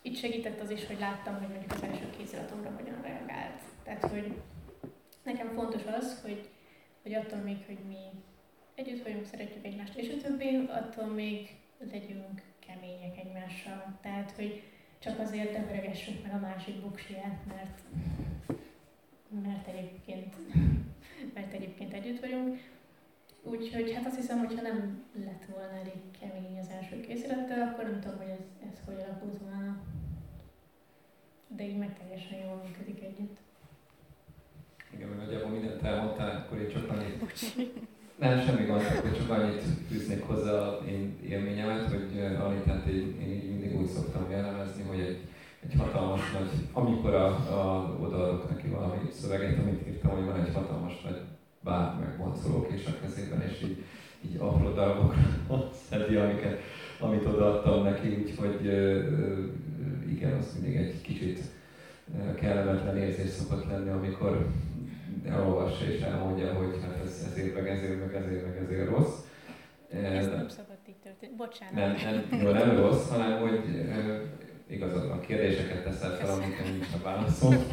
itt segített az is, hogy láttam, hogy mondjuk az első kéziratomra hogyan reagált. Tehát, hogy nekem fontos az, hogy, hogy attól még, hogy mi együtt vagyunk, szeretjük egymást, és a többi, attól még legyünk kemények egymással. Tehát, hogy csak azért ne veregessük meg a másik buksiját, mert, mert egyébként, mert egyébként együtt vagyunk. Úgyhogy hát azt hiszem, hogyha nem lett volna elég kemény az első készülettel, akkor nem tudom, hogy ez, ez hogy alakult volna. De így meg teljesen jól működik együtt. Igen, mert nagyjából mindent elmondtál, akkor én csak annyit... Nem, semmi gond, akkor csak annyit fűznék hozzá én élményemet, hogy Anitát én, én mindig úgy szoktam jellemezni, hogy egy egy hatalmas nagy, amikor a, a, odaadok neki valami szöveget, amit írtam, hogy van egy hatalmas nagy bár meg boncolók és a kezében, és így, így apró darabokra szedi, amiket, amit odaadtam neki, úgyhogy igen, az mindig egy kicsit kellemetlen érzés szokott lenni, amikor elolvassa és elmondja, hogy hát ez ezért, meg ezért, meg ezért, meg ezért rossz. Ez nem szabad így történni. Bocsánat. Nem, nem, jó, nem rossz, hanem hogy igazad van, kérdéseket teszel fel, amikre nincs a válaszom.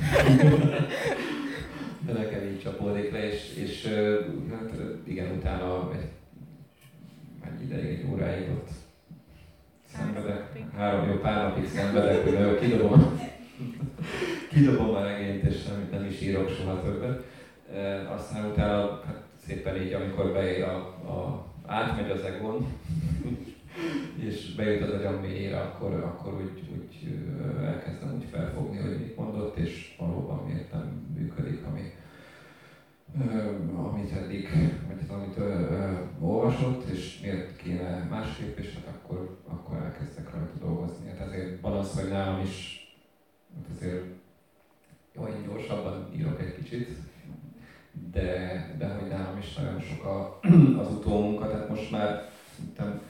Nekem így csapódik le, és, és hát igen, utána egy, egy ideig, egy óráig ott szenvedek. Három jó pár napig szenvedek, hogy kidobom, kidobom a regényt, és nem, nem is írok soha többet. E, aztán utána hát szépen így, amikor beér a, a átmegy az egon, és bejut az agyam mélyére, akkor, akkor úgy, úgy elkezdem úgy felfogni, hogy mit mondott, és valóban miért nem működik, ami, amit eddig, vagy amit ö, ö, olvasott, és miért kéne másképp, és hát akkor, akkor elkezdek rajta dolgozni. Hát ezért van az, hogy nálam is hát azért jó, én gyorsabban írok egy kicsit, de, de hogy nálam is nagyon sok a, az utómunka, tehát most már szerintem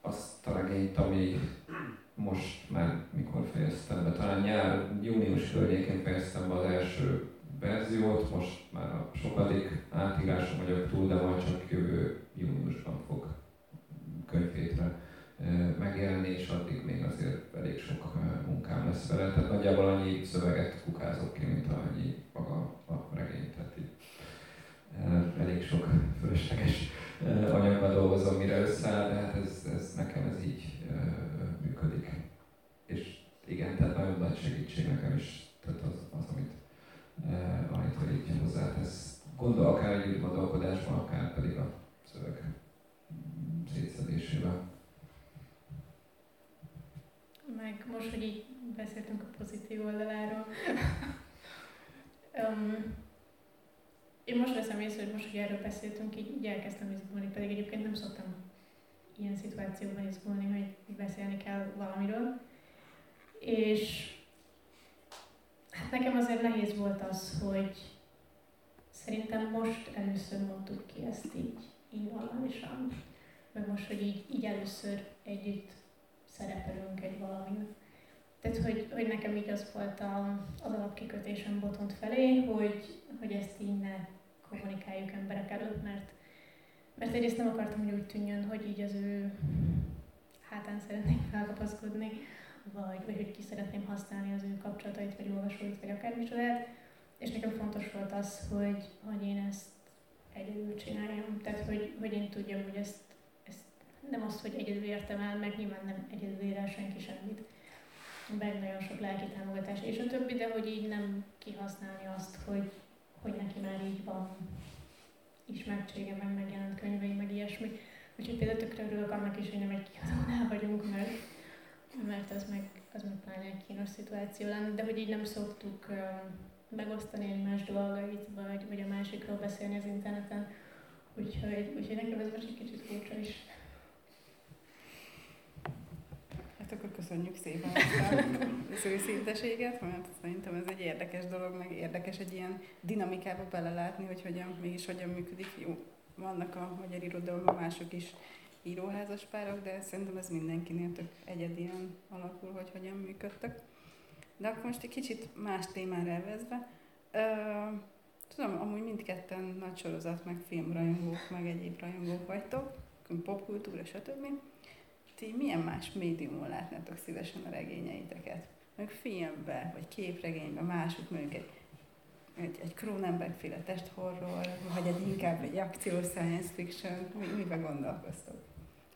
azt a regényt, ami most már mikor fejeztem be, talán nyár, június környékén fejeztem be az első verziót, most már a sokadik átírásom vagyok túl, de majd csak jövő júniusban fog könyvétre megjelenni, és addig még azért elég sok munkám lesz vele. Tehát nagyjából annyi szöveget kukázok ki, mint annyi maga a regény. Tehát így elég sok fölösleges anyaggal dolgozom, mire összeáll, de hát ez, ez nekem ez így működik. És igen, tehát nagyon nagy segítség nekem is, tehát az, az amit, amit így hozzátesz. Gondol, akár egy gondolkodásban, akár pedig a szöveg szétszedésével. Meg most, hogy így beszéltünk a pozitív oldaláról, um, én most veszem észre, hogy most, hogy erről beszéltünk, így, így elkezdtem izgulni, pedig egyébként nem szoktam ilyen szituációban izgulni, hogy beszélni kell valamiről. És nekem azért nehéz volt az, hogy szerintem most először mondtuk ki ezt így, így valamisan. Meg most, hogy így, így először együtt szerepelünk egy valamiben. Tehát, hogy, hogy nekem így az volt a, az alapkikötésem botont felé, hogy, hogy ezt így ne kommunikáljuk emberek előtt, mert, mert egyrészt nem akartam, hogy úgy tűnjön, hogy így az ő hátán szeretnék felkapaszkodni, vagy, vagy hogy ki szeretném használni az ő kapcsolatait, vagy olvasóit, vagy akármicsodát. És nekem fontos volt az, hogy, hogy én ezt egyedül csináljam. Tehát, hogy, hogy én tudjam, hogy ezt, ezt nem azt, hogy egyedül értem el, meg nyilván nem egyedül ér el senki semmit, meg nagyon sok lelki támogatás és a többi, de hogy így nem kihasználni azt, hogy, hogy neki már így van ismertsége, meg megjelent könyvei, meg ilyesmi. Úgyhogy például tökre örülök annak is, hogy nem egy kiadónál vagyunk, mert, mert az meg, az meg pláne egy kínos szituáció lenne, de hogy így nem szoktuk uh, megosztani egymás dolgait, vagy, vagy a másikról beszélni az interneten. Úgyhogy, úgyhogy nekem ez most egy kicsit furcsa is. Hát akkor köszönjük szépen az őszinteséget, mert szerintem ez egy érdekes dolog, meg érdekes egy ilyen dinamikába belelátni, hogy hogyan, mégis hogyan működik. Jó, vannak a magyar irodalomban mások is íróházas párok, de szerintem ez mindenkinél tök egyedien alakul, hogy hogyan működtek. De akkor most egy kicsit más témára elvezve. Uh, tudom, amúgy mindketten nagy sorozat, meg filmrajongók, meg egyéb rajongók vagytok, popkultúra, stb ti milyen más médiumon látnátok szívesen a regényeiteket? Meg filmbe, vagy képregénybe, mások mondjuk egy, egy, egy Cronenberg féle testhorror, vagy egy inkább egy akció science fiction, mi, miben gondolkoztok?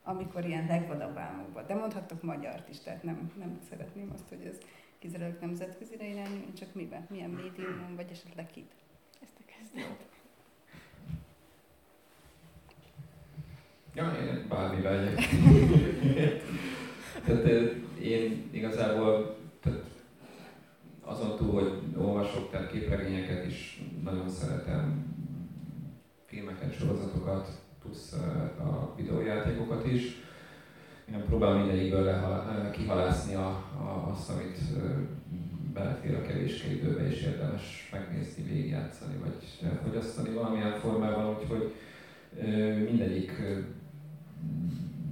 Amikor ilyen legvadabb álmokban. De mondhattok magyart is, tehát nem, nem szeretném azt, hogy ez kizárólag nemzetközire irányul, csak miben, milyen médiumon, vagy esetleg kit? Ezt a kezdőt. Ja, én bármivel tehát én igazából tehát azon túl, hogy olvasok, tehát képregényeket is nagyon szeretem, filmeket, sorozatokat, plusz a videójátékokat is. igen, próbál mindegyikből kihalászni a, a, azt, amit belefér a kevés időbe, és érdemes megnézni, végigjátszani, vagy fogyasztani valamilyen formában, úgyhogy mindegyik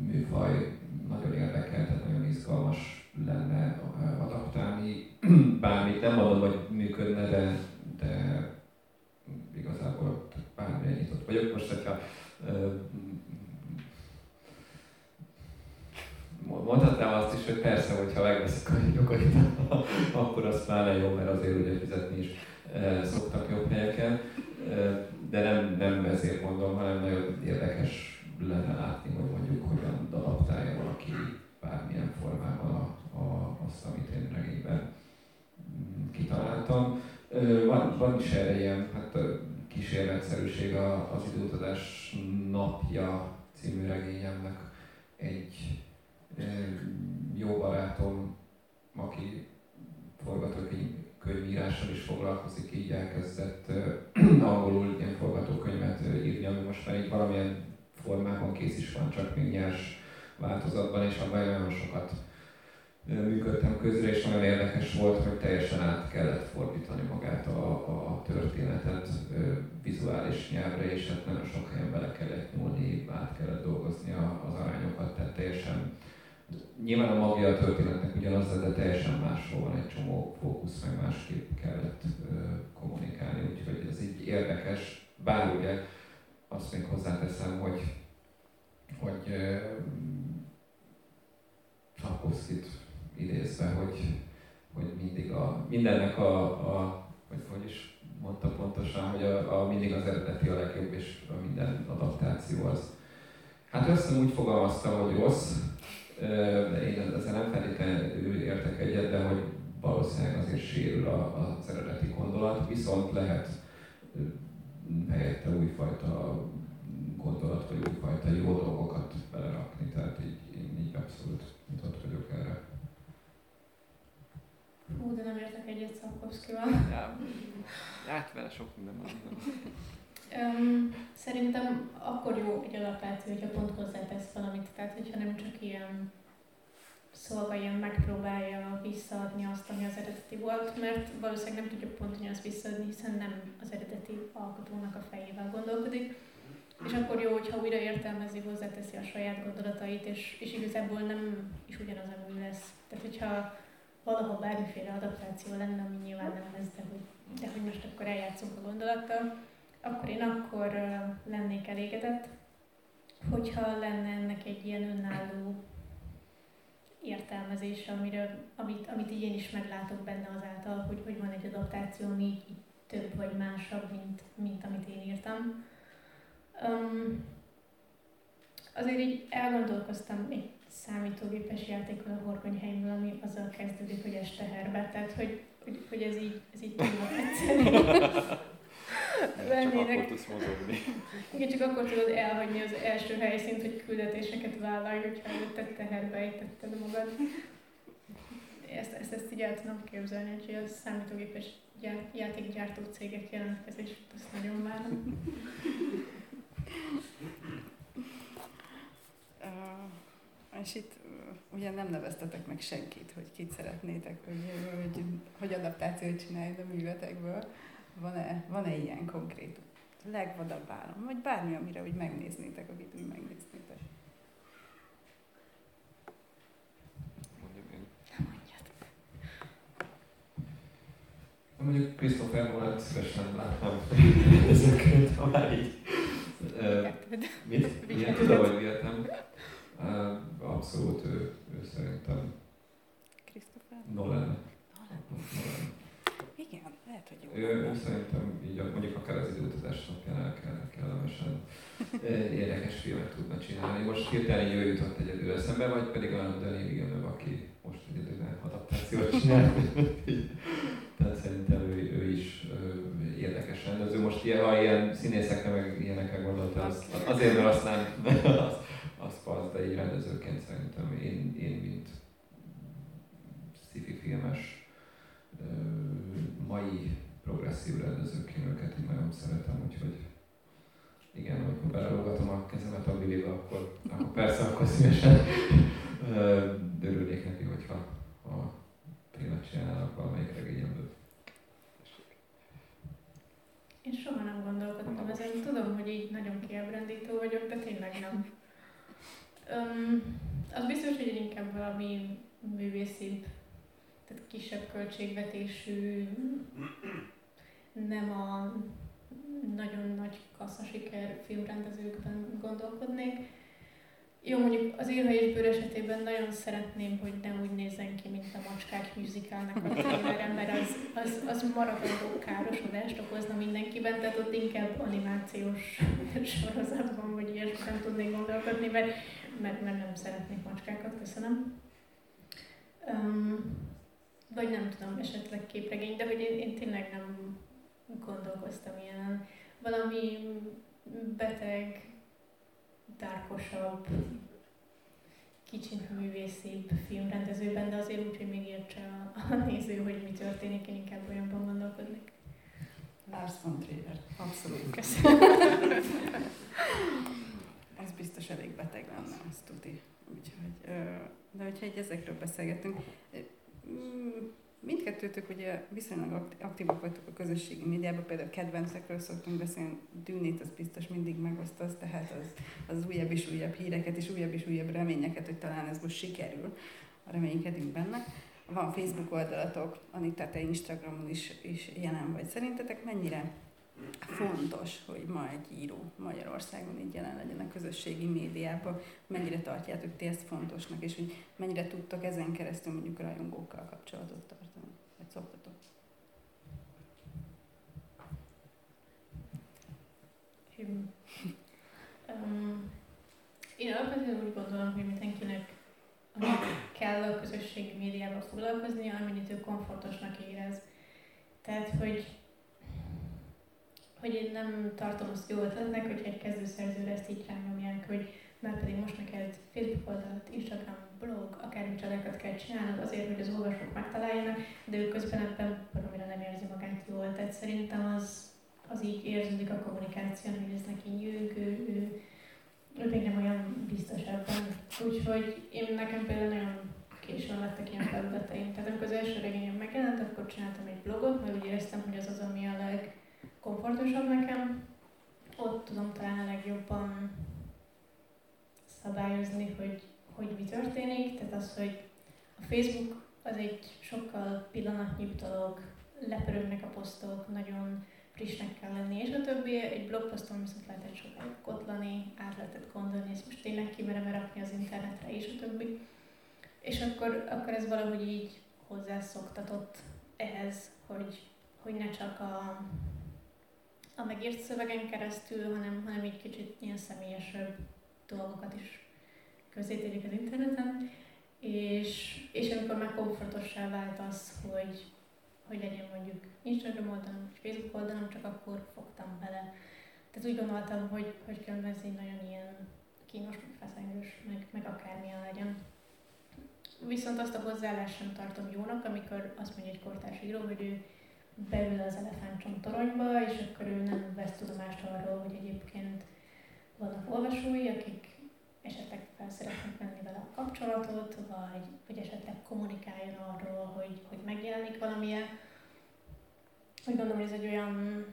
műfaj nagyon érdekel, tehát nagyon izgalmas lenne adaptálni. Bármit nem mondom, hogy működne, de, de igazából bármilyen nyitott vagyok. Most, hogyha mondhatnám azt is, hogy persze, hogyha megveszik a jogait, akkor az pláne jó, mert azért ugye fizetni is szoktak jobb helyeken, de nem, nem ezért mondom, hanem nagyon érdekes lenne látni, hogy mondjuk hogyan adaptálja valaki bármilyen formában a, a, azt, amit én regényben mm, kitaláltam. Van, van is erre ilyen hát, kísérletszerűség az időutazás napja című regényemnek egy jó barátom, aki forgatókönyvírással is foglalkozik, így elkezdett angolul ilyen forgatókönyvet írni, ami most már így valamilyen formában kész is van, csak még nyers változatban, és abban nagyon sokat működtem közre, és nagyon érdekes volt, hogy teljesen át kellett fordítani magát a, a történetet vizuális nyelvre, és hát nagyon sok helyen bele kellett nyúlni, át kellett dolgozni az arányokat, tehát teljesen Nyilván a magja a történetnek ugyanaz, de teljesen máshol van egy csomó fókusz, meg másképp kellett ö, kommunikálni, úgyhogy ez így érdekes, bár ugye azt még hozzáteszem, hogy, hogy Tarkovszkit idézve, hogy, hogy mindig a, mindennek a, a hogy, hogy is mondta pontosan, hogy a, a, mindig az eredeti a legjobb, és a minden adaptáció az. Hát össze úgy fogalmaztam, hogy rossz, de én ezzel nem feltétlenül értek egyet, de hogy valószínűleg azért sérül az eredeti gondolat, viszont lehet helyette újfajta gondolat, vagy újfajta jó dolgokat belerakni, tehát így, én így abszolút nyitott vagyok erre. Hú, de nem értek egyet Szapkovszkival. Ja, hát vele sok minden van. Um, szerintem akkor jó egy adaptáció, hogyha pont hozzátesz valamit, tehát hogyha nem csak ilyen szólva ilyen megpróbálja visszaadni azt, ami az eredeti volt, mert valószínűleg nem tudja pont azt visszaadni, hiszen nem az eredeti alkotónak a fejével gondolkodik. És akkor jó, hogyha újra értelmezi, hozzáteszi a saját gondolatait, és, és igazából nem is ugyanaz a mű lesz. Tehát, hogyha valahol bármiféle adaptáció lenne, ami nyilván nem lesz, de hogy, de hogy most akkor eljátszunk a gondolattal, akkor én akkor lennék elégedett, hogyha lenne ennek egy ilyen önálló értelmezése, amire, amit, amit így én is meglátok benne azáltal, hogy, hogy van egy adaptáció, ami több vagy másabb, mint, mint amit én írtam. Um, azért így elgondolkoztam számítógépes játékon a horgonyhelymről, ami azzal kezdődik, hogy este herbe, tehát hogy, hogy, hogy ez így, ez így túl egyszerű. vennének. Csak akkor tudsz mozogni. Igen, csak akkor tudod elhagyni az első helyszínt, hogy küldetéseket vállalj, hogyha előtte teherbe ejtetted magad. Ezt, ezt, ezt így el tudom képzelni, hogy a számítógépes gyár, játékgyártó cégek jelentkezést, azt nagyon várom. Uh, és itt ugye nem neveztetek meg senkit, hogy kit szeretnétek, hogy, hogy, hogy adaptációt csinálj a művetekből. Van-e, van-e ilyen konkrét legvadabb állam, vagy bármi, amire úgy megnéznétek, akit úgy megnéznétek? Mondjuk Christopher Nolan szívesen látnám ezeket, ha már így. mit? Milyen tudom, hogy vihetem. Abszolút ő, ő szerintem. Christopher? Nolan. Nolan. Nolan. Igen, lehet, hogy jó. Ő, ő szerintem így mondjuk akár az időutazás napján el kell, kellemesen érdekes filmet tudna csinálni. Most hirtelen ő jutott egyedül eszembe, vagy pedig a Dani Villeneuve, aki most egyedül adaptációt csinál. Tehát szerintem ő, ő is ő, érdekes rendező. Most ilyen, ha ilyen színészekre meg ilyenekre gondoltam, az, azért, mert aztán az, az passz, de így rendezőként szerintem én, én mint sci filmes mai progresszív rendezőként őket így nagyon szeretem, úgyhogy igen, amikor belelógatom a kezemet a bilébe, akkor, akkor persze, akkor szívesen örülnék neki, hogyha ha tényleg csinálnak valamelyik regényemből. Én soha nem gondolkodtam ezen, tudom, hogy így nagyon kiábrándító vagyok, de tényleg nem. Um, az biztos, hogy inkább valami művészibb, tehát kisebb költségvetésű, nem a nagyon nagy kasszasiker filmrendezőkben gondolkodnék. Jó, mondjuk az írha és bőr esetében nagyon szeretném, hogy nem úgy nézzen ki, mint a macskák musicalnek a trailerem, mert az, az, az maradandó károsodást okozna mindenkiben, tehát ott inkább animációs sorozatban, vagy ilyesmiben tudnék gondolkodni, mert, mert, mert nem szeretnék macskákat, köszönöm. Um, vagy nem tudom, esetleg képregény, de hogy én, én tényleg nem gondolkoztam ilyen. Valami beteg, tárkosabb, kicsit művészibb filmrendezőben, de azért úgy, hogy még értse a, a néző, hogy mi történik, én inkább olyanban gondolkodnék. Lars von Trier, abszolút. Köszönöm. az biztos elég beteg lenne, azt tudni. Úgyhogy, de hogyha egy ezekről beszélgetünk, mindkettőtök ugye viszonylag aktívak vagytok a közösségi médiában, például kedvencekről szoktunk beszélni, Dűnét az biztos mindig megosztasz, tehát az, az újabb és újabb híreket és újabb és újabb reményeket, hogy talán ez most sikerül, reménykedünk benne. Van Facebook oldalatok, Anita, te Instagramon is, is jelen vagy. Szerintetek mennyire fontos, hogy ma egy író Magyarországon így jelen legyen a közösségi médiában, mennyire tartjátok ti ezt fontosnak, és hogy mennyire tudtok ezen keresztül mondjuk rajongókkal kapcsolatot tartani, vagy szoktatok? Um, én alapvetően úgy gondolom, hogy mindenkinek kell a közösségi médiával foglalkozni, amennyit ő komfortosnak érez. Tehát, hogy hogy én nem tartom azt jó ötletnek, hogy egy kezdőszerzőre ezt így rányomják, hogy már pedig most neked Facebook oldalat, Instagram, blog, akármi csodákat kell csinálnod azért, hogy az olvasók megtaláljanak, de ő közben ebben valamire nem érzi magát jól. Tehát szerintem az, az így érződik a kommunikáció, hogy ez neki nyűg, ő, ő, ő még nem olyan biztos ebben. Úgyhogy én nekem például nagyon későn lettek ilyen felületeim. Tehát amikor az első regényem megjelent, akkor csináltam egy blogot, mert úgy éreztem, hogy az az, ami a leg, komfortosabb nekem. Ott tudom talán a legjobban szabályozni, hogy, hogy mi történik. Tehát az, hogy a Facebook az egy sokkal pillanatnyibb dolog, lepörögnek a posztok, nagyon frissnek kell lenni, és a többi, egy blogposzton viszont lehetett sokáig kotlani, át lehetett gondolni, ezt most tényleg kimerem rakni az internetre, és a többi. És akkor, akkor ez valahogy így hozzászoktatott ehhez, hogy, hogy ne csak a, a megírt szövegen keresztül, hanem, hanem egy kicsit ilyen személyesebb dolgokat is közzétegyek az interneten, és, és amikor már komfortossá vált az, hogy, hogy legyen mondjuk Instagram oldalom, vagy Facebook oldalom, csak akkor fogtam bele. Tehát úgy gondoltam, hogy, hogy különben nagyon ilyen kínos, meg feszengős, meg, meg akármilyen legyen. Viszont azt a hozzáállást sem tartom jónak, amikor azt mondja egy kortárs író, hogy ő beül az elefántcsont toronyba, és akkor ő nem vesz tudomást arról, hogy egyébként vannak olvasói, akik esetleg fel szeretnek venni vele a kapcsolatot, vagy, vagy esetleg kommunikáljon arról, hogy, hogy megjelenik valamilyen. Úgy gondolom, hogy ez egy olyan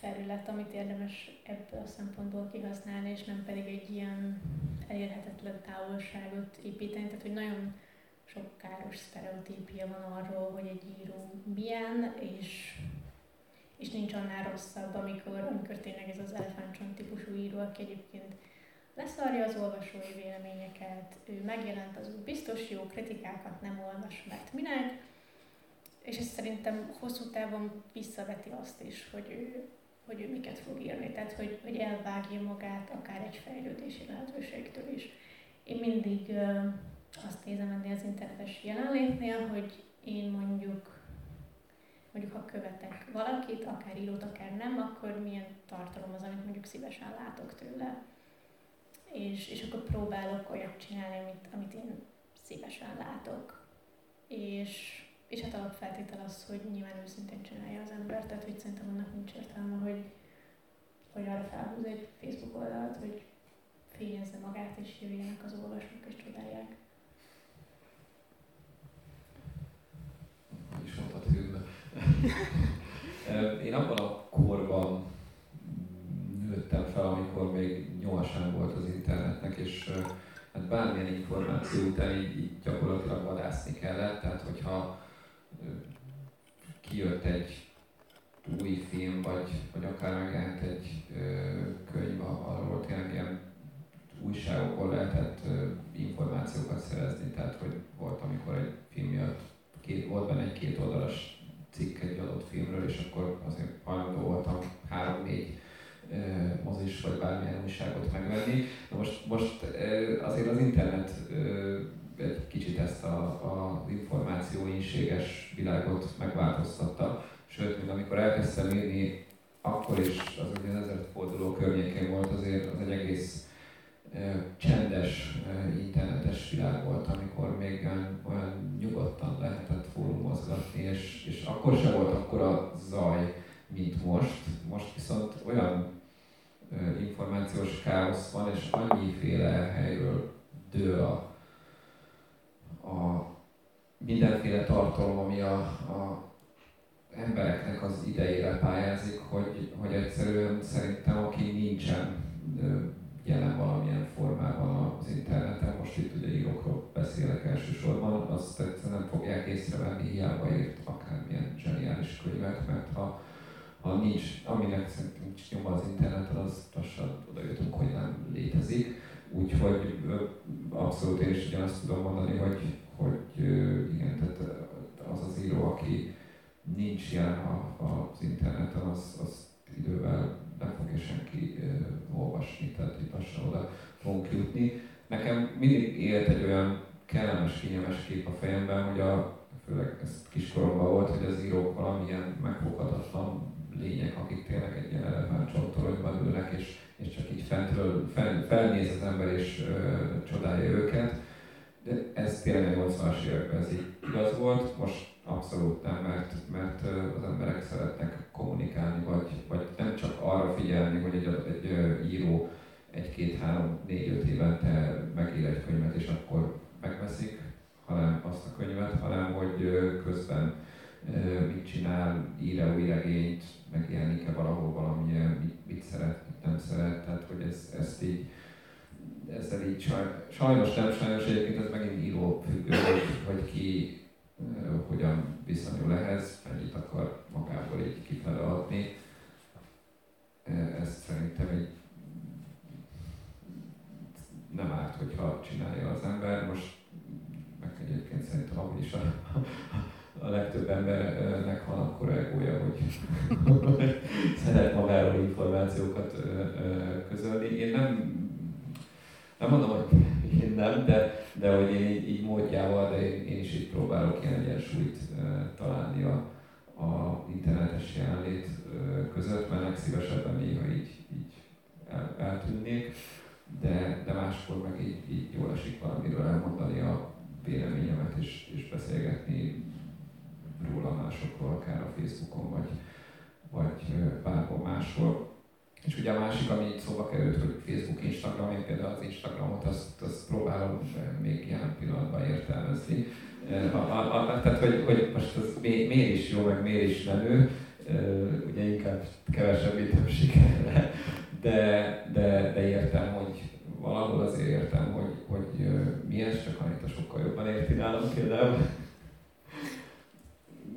felület, amit érdemes ebből a szempontból kihasználni, és nem pedig egy ilyen elérhetetlen távolságot építeni. Tehát, hogy nagyon sok káros sztereotípia van arról, hogy egy író milyen, és, és nincs annál rosszabb, amikor, amikor tényleg ez az elefántcsont típusú író, aki egyébként leszarja az olvasói véleményeket, ő megjelent, az biztos jó kritikákat nem olvas, mert minek, és ez szerintem hosszú távon visszaveti azt is, hogy ő, hogy ő miket fog írni, tehát hogy, hogy elvágja magát akár egy fejlődési lehetőségtől is. Én mindig azt nézem ennél az internetes jelenlétnél, hogy én mondjuk, mondjuk ha követek valakit, akár írót, akár nem, akkor milyen tartalom az, amit mondjuk szívesen látok tőle. És, és akkor próbálok olyat csinálni, amit, amit én szívesen látok. És, és hát alapfeltétel az, hogy nyilván őszintén csinálja az ember, tehát hogy szerintem annak nincs értelme, hogy, hogy arra felhúz egy Facebook oldalt, hogy fényezze magát, és jöjjenek az olvasók, és csodálják. Is mondhatod Én abban a korban nőttem fel, amikor még nyoma sem volt az internetnek, és hát bármilyen információ után így, így gyakorlatilag vadászni kellett, tehát hogyha kijött egy új film, vagy, vagy akár megjelent egy ö, könyv, arról tényleg ilyen újságokból lehetett ö, információkat szerezni, tehát hogy volt, amikor egy film jött, két, volt benne egy két oldalas cikk egy adott filmről, és akkor azért hajlandó voltam három-négy mozis vagy bármilyen újságot megvenni. Na most, most azért az internet egy kicsit ezt a, a információinséges világot megváltoztatta. Sőt, mint amikor elkezdtem írni, akkor is az ugye ezer forduló környékén volt azért az egy egész csendes internetes világ volt, amikor még olyan, nyugodtan lehetett fórumozgatni, és, és akkor sem volt akkora zaj, mint most. Most viszont olyan információs káosz van, és annyiféle helyről dől a, a mindenféle tartalom, ami a, a embereknek az idejére pályázik, hogy, hogy egyszerűen szerintem aki nincsen jelen valamilyen formában az interneten, most itt ugye írókról beszélek elsősorban, azt egyszerűen nem fogják észrevenni, hiába írt akármilyen zseniális könyvet, mert ha, ha nincs, aminek szerintem nincs nyoma az interneten, az lassan oda jutunk, hogy nem létezik. Úgyhogy abszolút én is ugyanazt tudom mondani, hogy, hogy igen, tehát az az író, aki nincs jelen az interneten, az, az idővel nem fogja senki olvasni, tehát itt lassan oda fogunk jutni. Nekem mindig élt egy olyan kellemes, kényelmes kép a fejemben, hogy a, főleg ez kiskoromban volt, hogy az írók valamilyen megfoghatatlan lények, akik tényleg egy ilyen elefántcsontoronyban ülnek, és, és csak így fentről fel, felnéz az ember és ö, csodálja őket. De ez tényleg a 80-as években ez így igaz volt, most abszolút nem, mert, mert az emberek szeretnek kommunikálni, vagy, vagy nem csak arra figyelni, hogy egy, egy író egy-két-három-négy-öt évente megír egy könyvet, és akkor megveszik, hanem azt a könyvet, hanem hogy közben mit csinál, ír-e új regényt, megjelenik-e valahol valamilyen, mit, mit szeret, mit nem szeret, tehát hogy ez, ezt így ezzel így saj, sajnos nem sajnos egyébként ez megint író függő, hogy, hogy ki hogyan viszonyul ehhez, mennyit akar magából így kifele adni. Ezt szerintem egy nem árt, hogyha csinálja az ember. Most meg egyébként szerintem ahogy is a, a legtöbb embernek van akkor egója, hogy szeret magáról információkat közölni. Én nem, nem mondom, hogy én nem, de, de hogy én így, így módjával, de én, én is így próbálok ilyen egyensúlyt találni a, a internetes jelenlét között, mert legszívesebben néha így, így el, eltűnnék, de, de máskor meg így, így jól esik valamiről elmondani a véleményemet és, és beszélgetni róla másokról, akár a Facebookon, vagy, vagy bárhol máshol. És ugye a másik, ami itt szóba került, hogy Facebook, Instagram, én például az Instagramot azt, azt próbálom még jelen pillanatban értelmezni. A, a, a, tehát, hogy, hogy most az mi, miért is jó, meg miért is menő, ugye inkább kevesebb időm sikerre, de, de, de értem, hogy valahol azért értem, hogy, hogy mi ez, csak Anita sokkal jobban érti nálam például.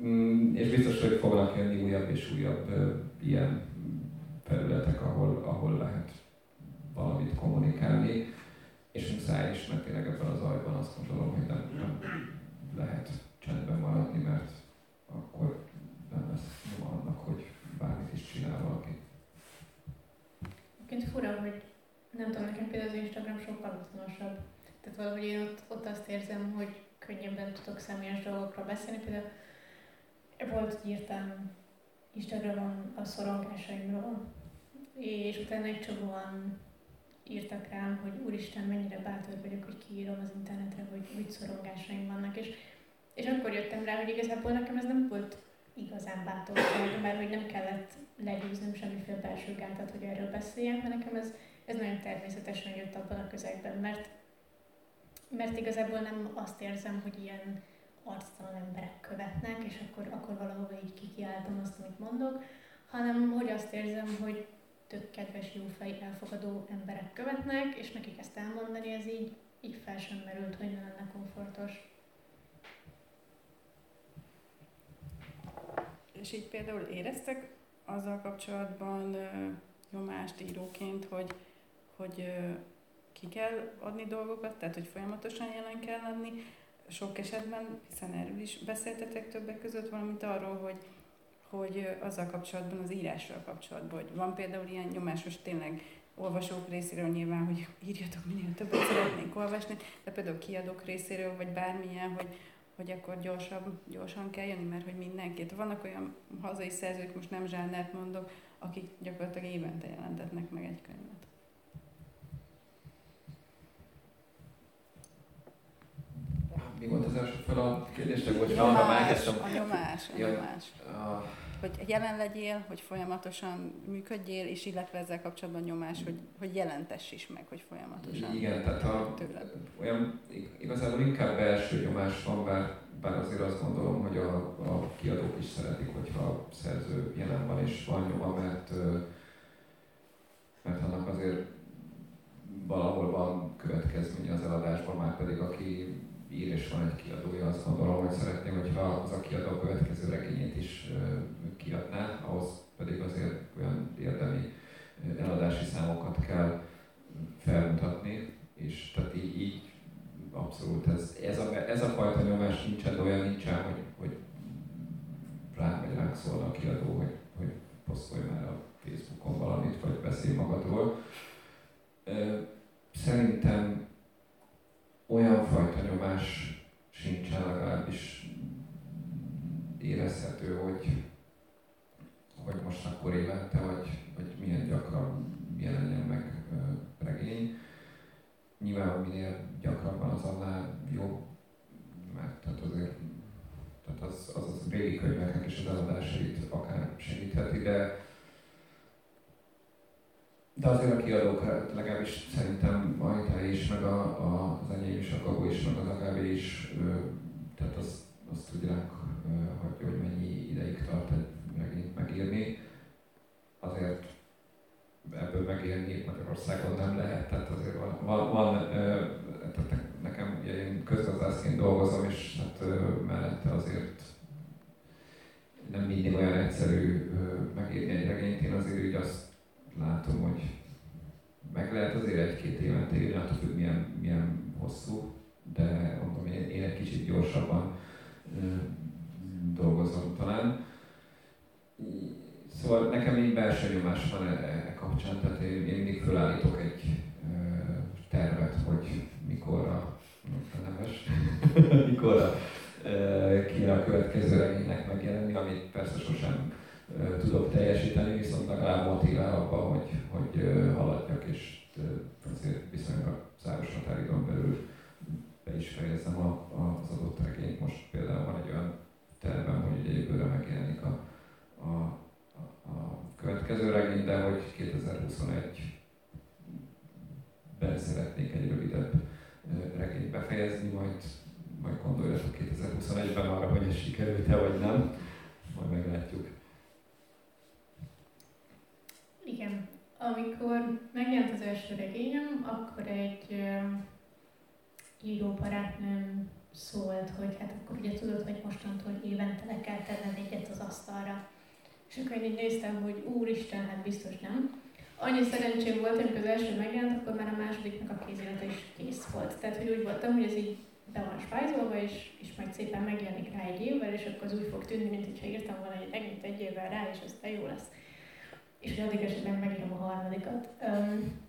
Mm, és biztos, hogy fognak jönni újabb és újabb ilyen területek, ahol, ahol lehet valamit kommunikálni, és muszáj is, mert tényleg ebben az zajban azt gondolom, hogy nem, nem lehet csendben maradni, mert akkor nem lesz nyoma annak, hogy bármit is csinál valaki. Egyébként fura, hogy nem tudom, nekem például az Instagram sokkal otthonosabb. Tehát valahogy én ott, ott azt érzem, hogy könnyebben tudok személyes dolgokról beszélni. Például volt, hogy írtam Instagramon a szorongásaimról, és utána egy csomóan írtak rám, hogy úristen, mennyire bátor vagyok, hogy kiírom az internetre, hogy úgy szorongásaim vannak, és, és akkor jöttem rá, hogy igazából nekem ez nem volt igazán bátor, mert hogy nem kellett legyőznöm semmiféle belső gátat, hogy erről beszéljem, mert nekem ez, ez nagyon természetesen jött abban a közegben, mert, mert igazából nem azt érzem, hogy ilyen arctalan emberek követnek, és akkor, akkor valahova így kikiáltom azt, amit mondok, hanem hogy azt érzem, hogy, tök kedves, jófej, elfogadó emberek követnek, és nekik ezt elmondani, ez így, így fel sem merült, hogy ne lenne komfortos. És így például éreztek azzal kapcsolatban ö, nyomást íróként, hogy, hogy ö, ki kell adni dolgokat, tehát hogy folyamatosan jelen kell lenni, sok esetben, hiszen erről is beszéltetek többek között, valamint arról, hogy, hogy azzal kapcsolatban, az írással kapcsolatban, hogy van például ilyen nyomásos tényleg olvasók részéről nyilván, hogy írjatok minél többet szeretnénk olvasni, de például kiadók részéről, vagy bármilyen, hogy, hogy akkor gyorsabb, gyorsan kell jönni, mert hogy mindenkit. Vannak olyan hazai szerzők, most nem zsánert mondok, akik gyakorlatilag évente jelentetnek meg egy könyvet. Első fel a kérdésnek? Vagy Nyomás, arra már a nyomás, a Ja. nyomás. A, Hogy jelen legyél, hogy folyamatosan működjél, és illetve ezzel kapcsolatban nyomás, hogy, hogy jelentess is meg, hogy folyamatosan igen, tehát a, tőled. olyan ig- igazából inkább belső nyomás van, bár, bár azért azt gondolom, hogy a, a kiadók is szeretik, hogyha a szerző jelen van és van nyoma, mert, mert annak azért valahol van következménye az eladásban, már pedig aki ír és van egy kiadója, azt gondolom, hogy szeretném, hogyha az a kiadó a következő regényét is kiadná, ahhoz pedig azért olyan érdemi eladási számokat kell felmutatni, és tehát így, így abszolút ez, ez, a, ez a fajta nyomás nincsen, de olyan nincsen, hogy, hogy rám vagy ránk szól a kiadó, hogy, hogy posztolj már a Facebookon valamit, vagy beszélj magadról. Szerintem olyan fajta nyomás sincsen, legalábbis érezhető, hogy, hogy most akkor évente, vagy, vagy milyen gyakran jelenjen meg regény. Nyilván, minél gyakrabban az annál jobb, mert tehát azért tehát az, az, az régi könyveknek is az eladásait akár segítheti, de de azért a kiadók, hát legalábbis szerintem a Ajta is, meg a, a, az enyém is, a Gagó is, meg az Agávé is, ö, tehát azt, azt tudják, ö, hogy, hogy mennyi ideig tart egy regényt megírni. Azért ebből megélni Magyarországon nem lehet, tehát azért van, van, van ö, tehát ne- nekem ugye én közgazdászként dolgozom, és hát ö, mellette azért nem mindig olyan egyszerű ö, megírni egy regényt, én azért így azt látom, hogy meg lehet azért egy-két évente írni, attól függ milyen, milyen hosszú, de mondom, én, én egy kicsit gyorsabban dolgozom talán. Szóval nekem így belső nyomás van e, e kapcsán, tehát én, én mindig fölállítok egy tervet, hogy mikorra, a neves, mikorra ö, kéne a következő regénynek megjelenni, amit persze sosem tudok teljesíteni, viszont legalább motivál abban, hogy, hogy haladjak, és azért viszonylag záros határidőn belül be is fejezem a, az adott regényt. Most például van egy olyan tervem, hogy ugye jövőre megjelenik a, a, a, következő regény, de hogy 2021 ben szeretnék egy rövidebb regényt befejezni, majd, majd gondoljatok 2021-ben arra, hogy ez sikerült-e vagy nem, majd meglátjuk. Igen. Amikor megjelent az első regényem, akkor egy író barátnőm szólt, hogy hát akkor ugye tudod, hogy mostantól évente le kell tenned egyet az asztalra. És akkor én így néztem, hogy úristen, hát biztos nem. Annyi szerencsém volt, amikor az első megjelent, akkor már a másodiknak a kézirata is kész volt. Tehát, hogy úgy voltam, hogy ez így be van spájzolva, és, és majd szépen megjelenik rá egy évvel, és akkor az úgy fog tűnni, mint hogyha írtam volna egy regényt egy évvel rá, és aztán jó lesz. És addig esetben megírom a harmadikat. Um,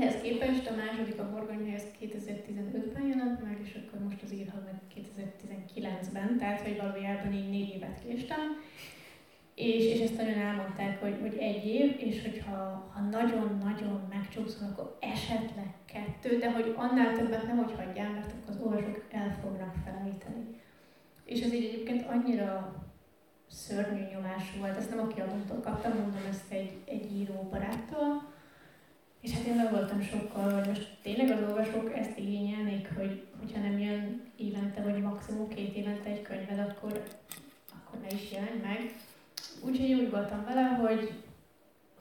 ehhez képest a második a Borgonyha, ez 2015-ben jelent meg, és akkor most az írhat meg 2019-ben, tehát hogy valójában így négy évet késtem. És, és ezt nagyon elmondták, hogy, hogy egy év, és hogyha ha nagyon-nagyon megcsúszol, akkor esetleg kettő, de hogy annál többet nem hogy hagyjál, mert akkor az olvasók el fognak felejteni. És ez így egyébként annyira szörnyű nyomás volt, ezt nem a kiadótól kaptam, mondom ezt egy, egy író baráttól, és hát én meg voltam sokkal, hogy most tényleg az olvasók ezt igényelnék, hogy hogyha nem jön évente, vagy maximum két évente egy könyved, akkor, akkor ne is jelenj meg. Úgyhogy úgy voltam vele, hogy,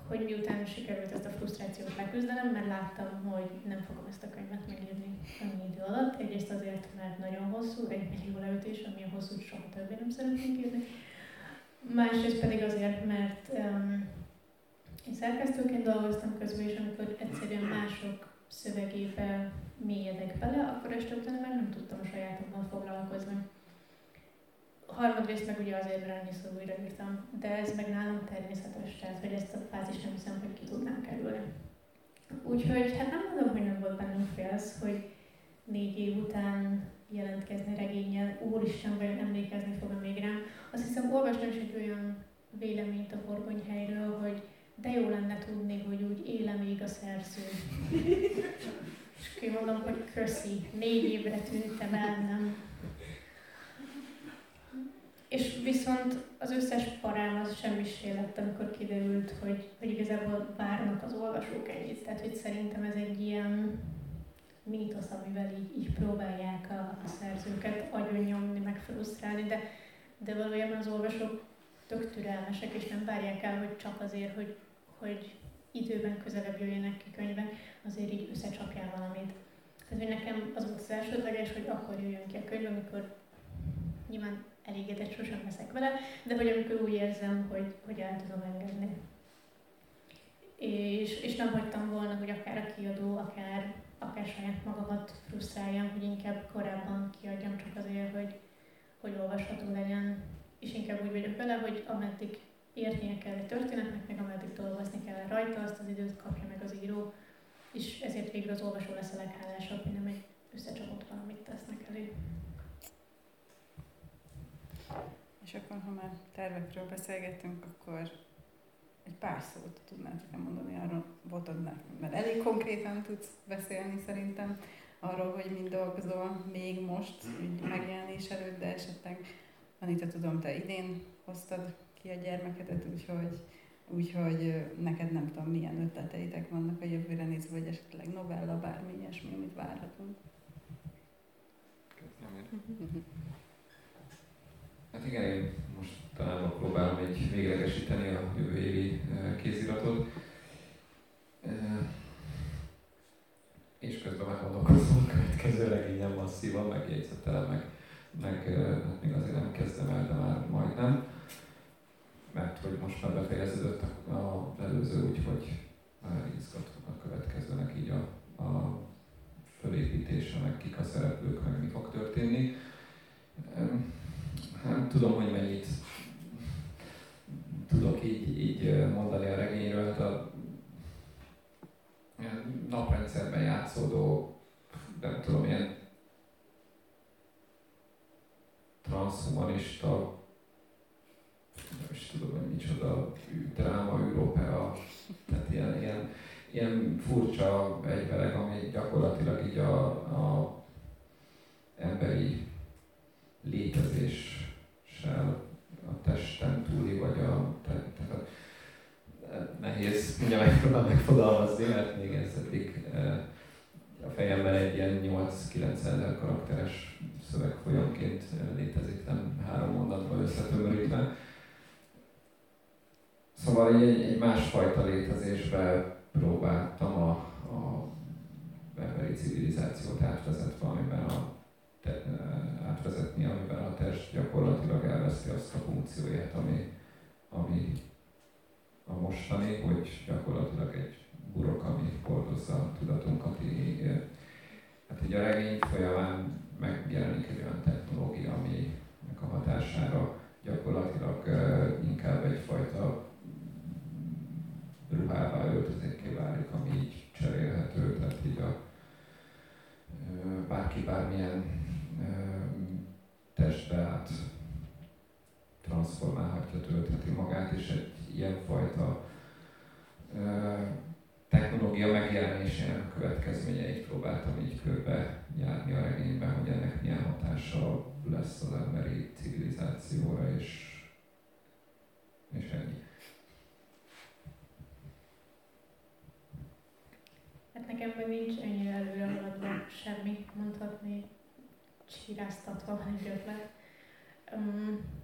hogy miután sikerült ezt a frusztrációt leküzdenem, mert láttam, hogy nem fogom ezt a könyvet megírni annyi idő alatt. Egyrészt azért, mert nagyon hosszú, egy millió leütés, ami a hosszú soha többé nem szeretnénk írni. Másrészt pedig azért, mert um, én szerkesztőként dolgoztam közben, és amikor egyszerűen mások szövegébe mélyedek bele, akkor este utána már nem tudtam a sajátommal foglalkozni. Harmadrészt meg ugye azért, mert annyiszor újraírtam, de ez meg nálam természetes, tehát hogy ezt a fázist nem hiszem, hogy ki tudnám kerülni. Úgyhogy hát nem mondom, hogy nem volt bennünk félsz, hogy négy év után jelentkezni regényel, úristen, vagy emlékezni fog még rám. Azt hiszem, olvastam is egy olyan véleményt a horgonyhelyről, hogy de jó lenne tudni, hogy úgy éle még a szerző. És kimondom, hogy köszi, négy évre tűntem el, nem. És viszont az összes parám az semmisé lett, amikor kiderült, hogy, hogy igazából várnak az olvasók ennyit. Tehát, hogy szerintem ez egy ilyen mítosz, amivel így, így próbálják a, a szerzőket agyonnyomni, meg frusztrálni, de, de valójában az olvasók tök türelmesek, és nem várják el, hogy csak azért, hogy hogy időben közelebb jöjjenek ki könyvek, azért így összecsapjál valamit. Tehát, hogy nekem az volt az elsődleges, hogy akkor jöjjön ki a könyv, amikor nyilván elégedett sosem leszek vele, de hogy amikor úgy érzem, hogy, hogy el tudom engedni. És, és nem hagytam volna, hogy akár a kiadó, akár, akár saját magamat frusztráljam, hogy inkább korábban kiadjam csak azért, hogy, hogy olvasható legyen. És inkább úgy vagyok vele, hogy ameddig értenie kell egy történetnek, meg ameddig dolgozni kell rajta, azt az időt kapja meg az író, és ezért végül az olvasó lesz a leghálásabb, hogy nem egy összecsapott valamit tesznek elő. És akkor, ha már tervekről beszélgettünk, akkor egy pár szót tudnál nekem mondani arról, voltad mert elég konkrétan tudsz beszélni szerintem arról, hogy mind dolgozol még most, így megjelenés előtt, de esetleg Anita, tudom, te idén hoztad ki a gyermekedet, úgyhogy, úgyhogy neked nem tudom, milyen ötleteitek vannak a jövőre nézve, vagy esetleg novella, bármi ilyesmi, amit várhatunk. Hát igen, én most talán próbálom egy véglegesíteni a jövő évi kéziratot. És közben már gondolkozom a következő regényem masszívan, megjegyzettelem, meg, meg hát még azért nem kezdem el, de már majdnem mert hogy most már befejeződött az előző, úgyhogy izgatóan a következőnek így a, a fölépítése, meg kik a szereplők, meg mi fog történni. Hát tudom, hogy mennyit tudok így, így mondani a regényről. A naprendszerben játszódó, nem tudom, ilyen transhumanista is tudom, hogy micsoda dráma, űropera, tehát ilyen, ilyen, ilyen furcsa egyverek, ami gyakorlatilag így a, a emberi létezéssel a testen túli, vagy a, tehát, tehát nehéz ugye megfogalmazni, mert még ez eddig e, a fejemben egy ilyen 8-9 ezer karakteres szöveg folyamként létezik, nem három mondatban összetömörítve. Szóval egy, egy másfajta létezésbe próbáltam a, a emberi civilizációt átvezetve, amiben a te, átvezetni, amiben a test gyakorlatilag elveszi azt a funkcióját, ami, ami a mostani, hogy gyakorlatilag egy burok, ami hordozza a tudatunkat. Hát így a regény folyamán megjelenik egy olyan technológia, aminek a hatására gyakorlatilag inkább egyfajta ruhává, öltözékké válik, ami így cserélhető, tehát így a bárki bármilyen testbe át transformálhatja, töltheti magát, és egy ilyenfajta technológia megjelenésének következményeit próbáltam így körbe járni a regényben, hogy ennek milyen hatása lesz az emberi civilizációra, és, és ennyi. Hát nekem meg nincs ennyire előre haladva semmi, mondhatni, csiráztatva egy ötlet. Um,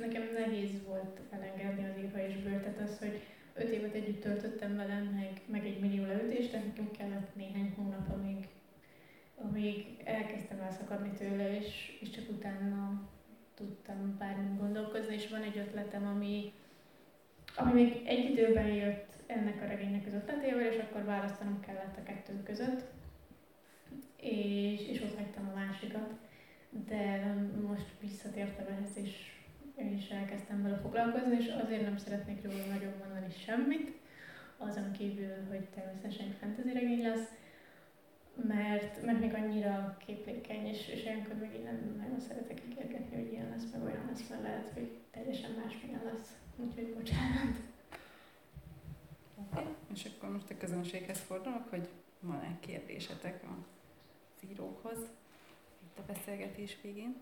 nekem nehéz volt elengedni az írva és bőr, tehát az, hogy öt évet együtt töltöttem velem, meg, meg egy millió leütést, de nekem kellett néhány hónap, amíg, amíg elkezdtem elszakadni tőle, és, és csak utána tudtam bármit gondolkozni, és van egy ötletem, ami, ami még egy időben jött ennek a regénynek az ötletével, és akkor választanom kellett a kettő között, és, és ott hagytam a másikat. De most visszatértem ehhez, és, és elkezdtem vele foglalkozni, és azért nem szeretnék róla nagyon mondani semmit, azon kívül, hogy természetesen fantasy regény lesz, mert, mert még annyira képlékeny, és, és olyankor meg én nem nagyon szeretek ígérgetni, hogy ilyen lesz, meg olyan lesz, mert lehet, hogy teljesen másmilyen lesz. Úgyhogy bocsánat. Okay. És akkor most a közönséghez fordulok, hogy van-e kérdésetek a írókhoz itt a beszélgetés végén.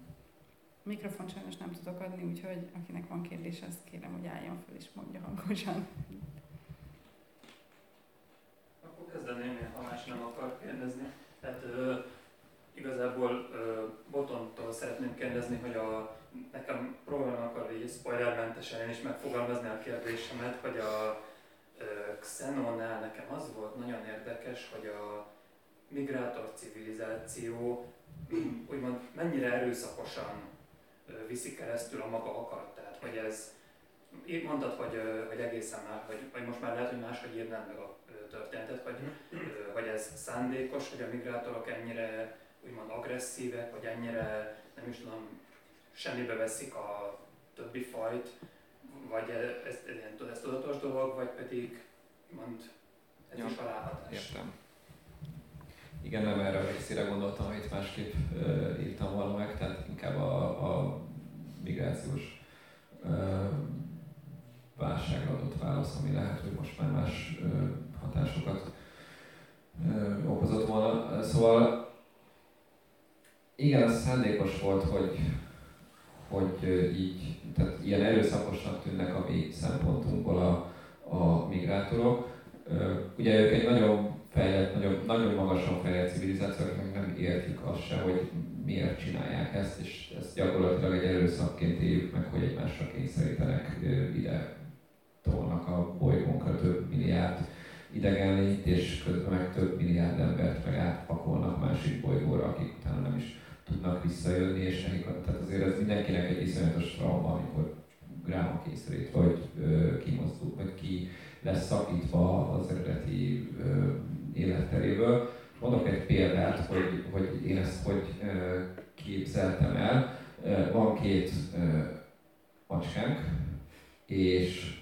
A mikrofon sajnos nem tudok adni, úgyhogy akinek van kérdés, azt kérem, hogy álljon fel és mondja hangosan. Akkor kezdeném, ha más nem akar kérdezni. Tehát ö, igazából ö, Botontól szeretném kérdezni, hogy a, nekem próbálom akkor így spoilermentesen én is megfogalmazni a kérdésemet, hogy a Xenonnál nekem az volt nagyon érdekes, hogy a migrátor civilizáció úgymond mennyire erőszakosan viszi keresztül a maga akaratát, hogy ez, mondtad, hogy, hogy egészen már, hogy, hogy most már lehet, hogy máshogy írnád meg a történetet, hogy, hogy ez szándékos, hogy a migrátorok ennyire úgymond agresszívek, vagy ennyire, nem is tudom, semmibe veszik a többi fajt, vagy ez, ez, ez tudatos dolog, vagy pedig mond, ez ja, is aláhatás. Értem. Igen, nem erre a részére gondoltam, amit másképp uh, írtam volna meg, tehát inkább a, a migrációs uh, válságra adott válasz, ami lehet, uh, hatásokat okozott volna. Szóval igen, az szándékos volt, hogy, hogy így, tehát ilyen erőszakosnak tűnnek a mi szempontunkból a, a migrátorok. Ugye ők egy nagyon fejlett, nagyon, nagyon magasan fejlett civilizáció, akik nem értik azt se, hogy miért csinálják ezt, és ezt gyakorlatilag egy erőszakként éljük meg, hogy egymásra kényszerítenek ide tolnak a bolygónkra több milliárd idegenlényt, és közben meg több milliárd embert meg átpakolnak másik bolygóra, akik utána nem is tudnak visszajönni, és nekik, tehát azért ez mindenkinek egy iszonyatos trauma, amikor ráma kényszerít, vagy kimozdul, vagy ki lesz szakítva az eredeti ö, életteréből. Mondok egy példát, hogy, hogy én ezt hogy ö, képzeltem el. Van két ö, macskánk, és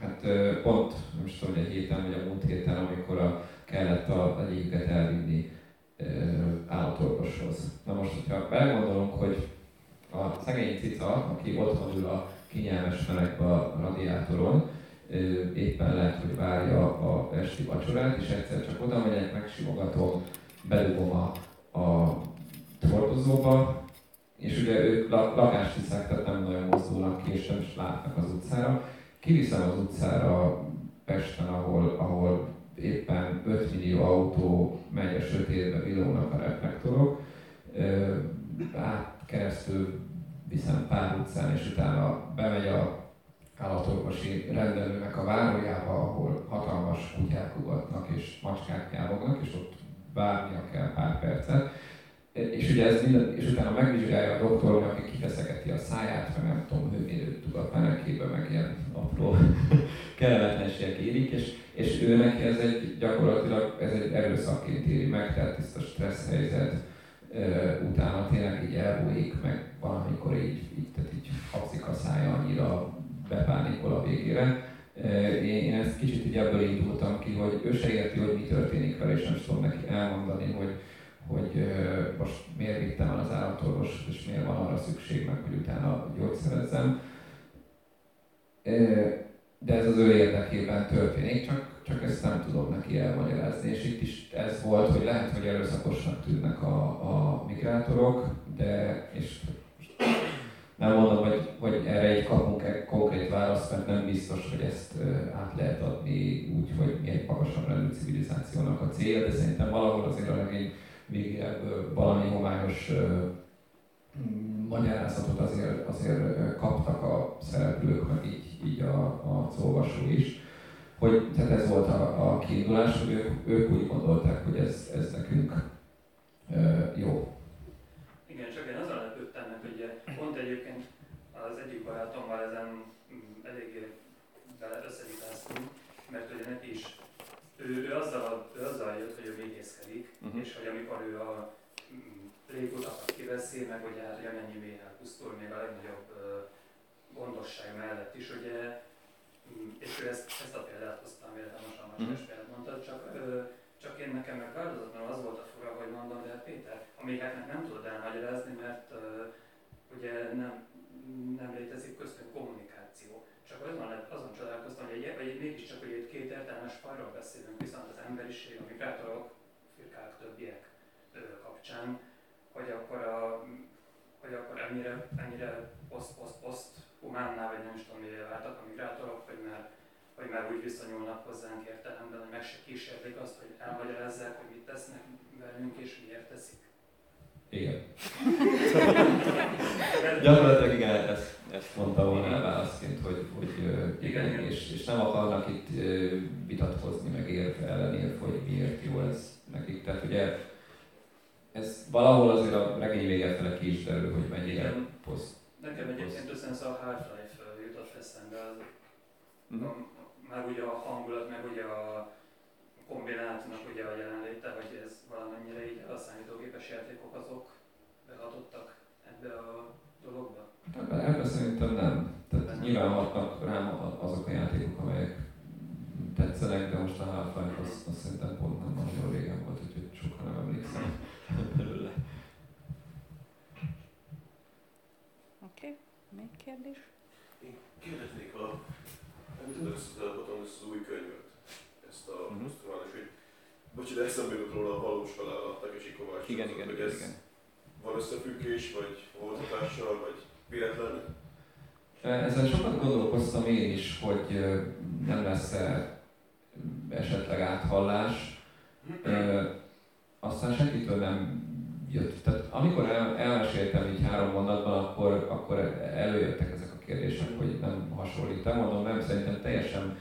hát pont, is tudom, egy héten vagy a múlt héten, amikor a, kellett a, légüket elvinni állatorvoshoz. Na most, hogyha belegondolunk, hogy a szegény cica, aki otthon ül a kényelmes melegbe a radiátoron, éppen lehet, hogy várja a esti vacsorát, és egyszer csak oda megyek, megsimogatom, bedugom a, a hordozóba, és ugye ők lakást hiszek, tehát nem nagyon mozdulnak ki, és nem is látnak az utcára. Kiviszem az utcára Pesten, ahol, ahol éppen 5 millió autó megy a sötétbe, villognak a reflektorok, át keresztül viszem pár utcán, és utána bemegy a állatorvosi rendelőnek a várójába, ahol hatalmas kutyák ugatnak és macskák nyávognak, és ott várnia kell pár percet. És ugye ez minden, és utána megvizsgálja a doktor, aki kifeszegeti a száját, meg nem tudom, hőmérőt tudat menekébe, meg ilyen apró kellemetlenségek érik, és, és ő neki ez egy gyakorlatilag ez egy erőszakként éri meg, tehát ezt a stressz helyzet utána tényleg így elbújik, meg valamikor így, így, tehát így hapszik a szája annyira bepánikol a végére. Én ezt kicsit így ebből indultam ki, hogy ő se érti, hogy mi történik vele, és nem tudom neki elmondani, hogy, hogy most miért vittem el az állatorvos, és miért van arra szükség meg, hogy utána gyógyszerezzem. De ez az ő érdekében történik, csak, csak ezt nem tudom neki elmagyarázni, és itt is ez volt, hogy lehet, hogy erőszakosnak tűnnek a, a migrátorok, de, és nem mondom, hogy, hogy erre egy kapunk egy konkrét választ, mert nem biztos, hogy ezt át lehet adni úgy, hogy mi egy magasabb rendű civilizációnak a célja, de szerintem valahol azért a regény végére valami homályos magyarázatot azért, azért kaptak a szereplők, meg így, így a, a olvasó is. hogy tehát ez volt a, a kiindulás, hogy ők, ők úgy gondolták, hogy ez, ez nekünk jó. Igen, csak én azon lepődtem meg, hogy pont egyébként az egyik barátommal ezen eléggé összevitáztunk, mert ugye neki is, ő, ő, azzal, ő azzal jött, hogy ő végészkedik, uh-huh. és hogy amikor ő a mm, légutakat kiveszi, meg ugye hát, hogy amennyi mély elpusztul, még a legnagyobb gondosság mellett is, ugye Mm, és ő ezt, ezt a példát hoztam, véletlenül most a más példát mondtad, csak, ö, csak én nekem meg változatlanul az volt a fura, hogy mondom, de Péter, amiket nem tudod elmagyarázni, mert ö, ugye nem, nem létezik köztünk kommunikáció. Csak azon, azon csodálkoztam, hogy, egy, hogy mégiscsak hogy egy két értelmes fajról beszélünk, viszont az emberiség, a migrátorok, firkák, többiek ö, kapcsán, hogy akkor, a, hogy akkor ennyire, ennyire poszt, poszt, poszt humánná, vagy nem is tudom, mire váltak a migrátorok, hogy már, hogy már úgy viszonyulnak hozzánk értelemben, hogy meg se kísérlik azt, hogy elmagyarázzák, hogy mit tesznek velünk, és miért teszik. Igen. Gyakorlatilag igen, ezt, ezt mondta volna el válaszként, hogy, hogy igen, és, és nem akarnak itt vitatkozni, meg érve ellenérv, hogy miért jó ez nekik. Tehát ugye ez valahol azért a regény vége fele ki is derül, hogy mennyire poszt Nekem egyébként összensz a Half-Life jutott eszembe, az, uh-huh. a, már ugye a hangulat, meg ugye a kombinátumnak ugye a jelenléte, hogy ez valamennyire így a számítógépes játékok azok behatottak ebbe a dologba? Ebben szerintem nem. Tehát nyilván hatnak rám azok a játékok, amelyek tetszenek, de most a Half-Life az, az szerintem pont nem nagyon régen volt, úgyhogy sokan nem emlékszem belőle. Még kérdés? Én kérdeznék, a, említetted ezt, ezt az új könyvet, ezt a uh-huh. hogy bocsi, de eszembe jutott róla a valós halál, Takeshi Kovács. Igen, igen, igen, igen. Van összefüggés, vagy volt hatással, vagy véletlen? Ezzel sokat gondolkoztam én is, hogy nem lesz-e esetleg áthallás. Aztán senkitől nem jött. Tehát amikor el, elmeséltem így három mondatban, akkor, akkor előjöttek ezek a kérdések, hogy nem hasonlít. Nem mondom, nem, szerintem teljesen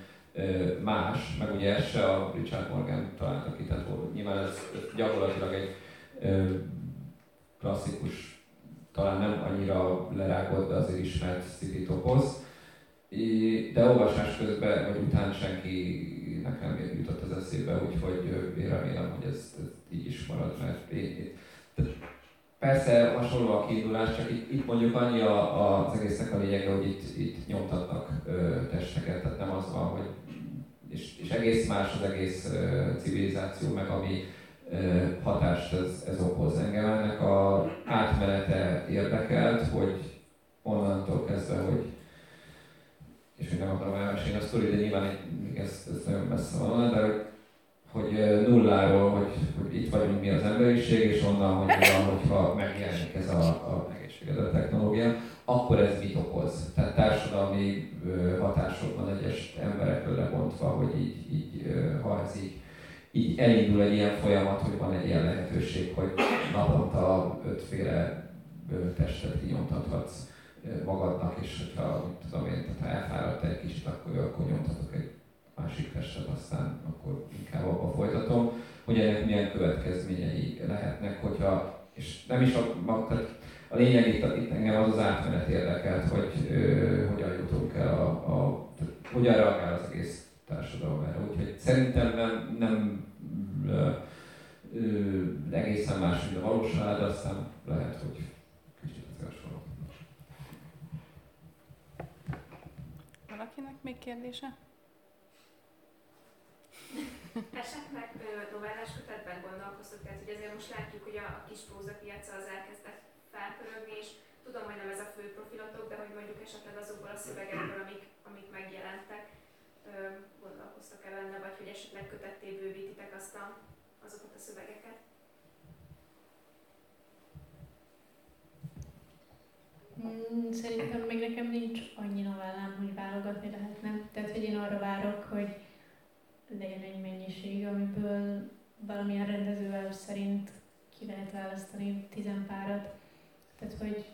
más, meg ugye ez se a Richard Morgan találta ki, tehát nyilván ez gyakorlatilag egy klasszikus, talán nem annyira lerágott, de azért ismert city toposz. De olvasás közben, vagy után senkinek nem jutott az eszébe, úgyhogy én remélem, hogy ez, ez így is marad, mert én, Persze hasonló a kiindulás, csak itt, itt mondjuk annyi a, a, az egésznek a lényege, hogy itt, itt nyomtatnak ö, testeket, tehát nem az van, hogy és, és egész más az egész ö, civilizáció, meg ami hatást ez, ez okoz engem. Ennek a átmenete érdekelt, hogy onnantól kezdve, hogy és még nem akarom elmesélni a sztori, de nyilván ez, ez nagyon messze van, de hogy hogy nulláról, hogy, hogy itt vagyunk mi az emberiség, és onnan, hogy van, hogyha megjelenik ez a, a egészségedő technológia, akkor ez mit okoz. Tehát társadalmi hatások van egyes emberekről lebontva, hogy így, így ha ez így, így elindul egy ilyen folyamat, hogy van egy ilyen lehetőség, hogy naponta ötféle testet kinyomtathatsz magadnak, és hogyha, tudom én, tehát ha elfáradt egy kicsit, akkor, akkor nyomtatok egy másik testet, aztán akkor inkább abba folytatom, hogy ennek milyen következményei lehetnek, hogyha, és nem is a, tehát a lényeg itt, itt engem az az átmenet érdekelt, hogy ö, hogyan jutunk el a, a tehát, hogyan reagál az egész társadalom erre. Úgyhogy szerintem nem, nem ö, ö, egészen más, mint a valóság, de aztán lehet, hogy kicsit hasonló. Valakinek még kérdése? Esetleg novellás kötetben gondolkoztok, tehát hogy ezért most látjuk, hogy a, a kis prózapiaca az elkezdett felpörögni, és tudom, hogy nem ez a fő profilotok, de hogy mondjuk esetleg azokból a szövegekből, amik, amik megjelentek, gondolkoztak-e benne, vagy hogy esetleg kötetté bővítitek azt a, azokat a szövegeket? Mm, szerintem még nekem nincs annyi novellám, hogy válogatni lehetne. Tehát, hogy én arra várok, hogy legyen egy mennyiség, amiből valamilyen rendezővel szerint ki lehet választani tizenpárat. Tehát, hogy,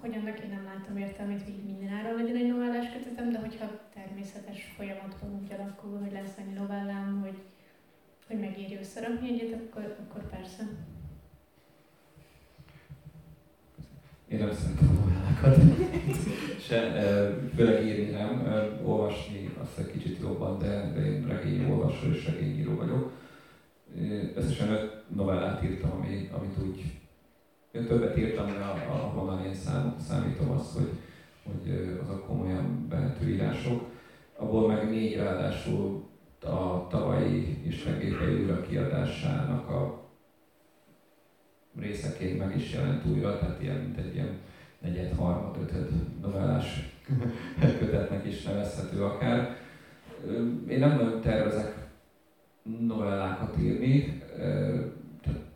hogy annak én nem látom értelmét, hogy mindenáron legyen egy novellás kötetem, de hogyha természetes folyamatban úgy alakul, hogy lesz egy novellám, hogy, hogy megéri összerakni egyet, akkor, akkor persze. Én nem szeretem novellákat. Se, főleg írni nem, olvasni azt egy kicsit jobban, de, de én regényolvasó és regényíró vagyok. Összesen öt novellát írtam, ami, amit úgy én többet írtam, de ahonnan én szám, számítom azt, hogy, hogy azok komolyan behető írások. Abból meg négy ráadásul a tavalyi és megépei újra kiadásának a részeként meg is jelent újra, tehát ilyen, mint egy ilyen negyed, harmad, ötöd novellás kötetnek is nevezhető akár. Én nem nagyon tervezek novellákat írni,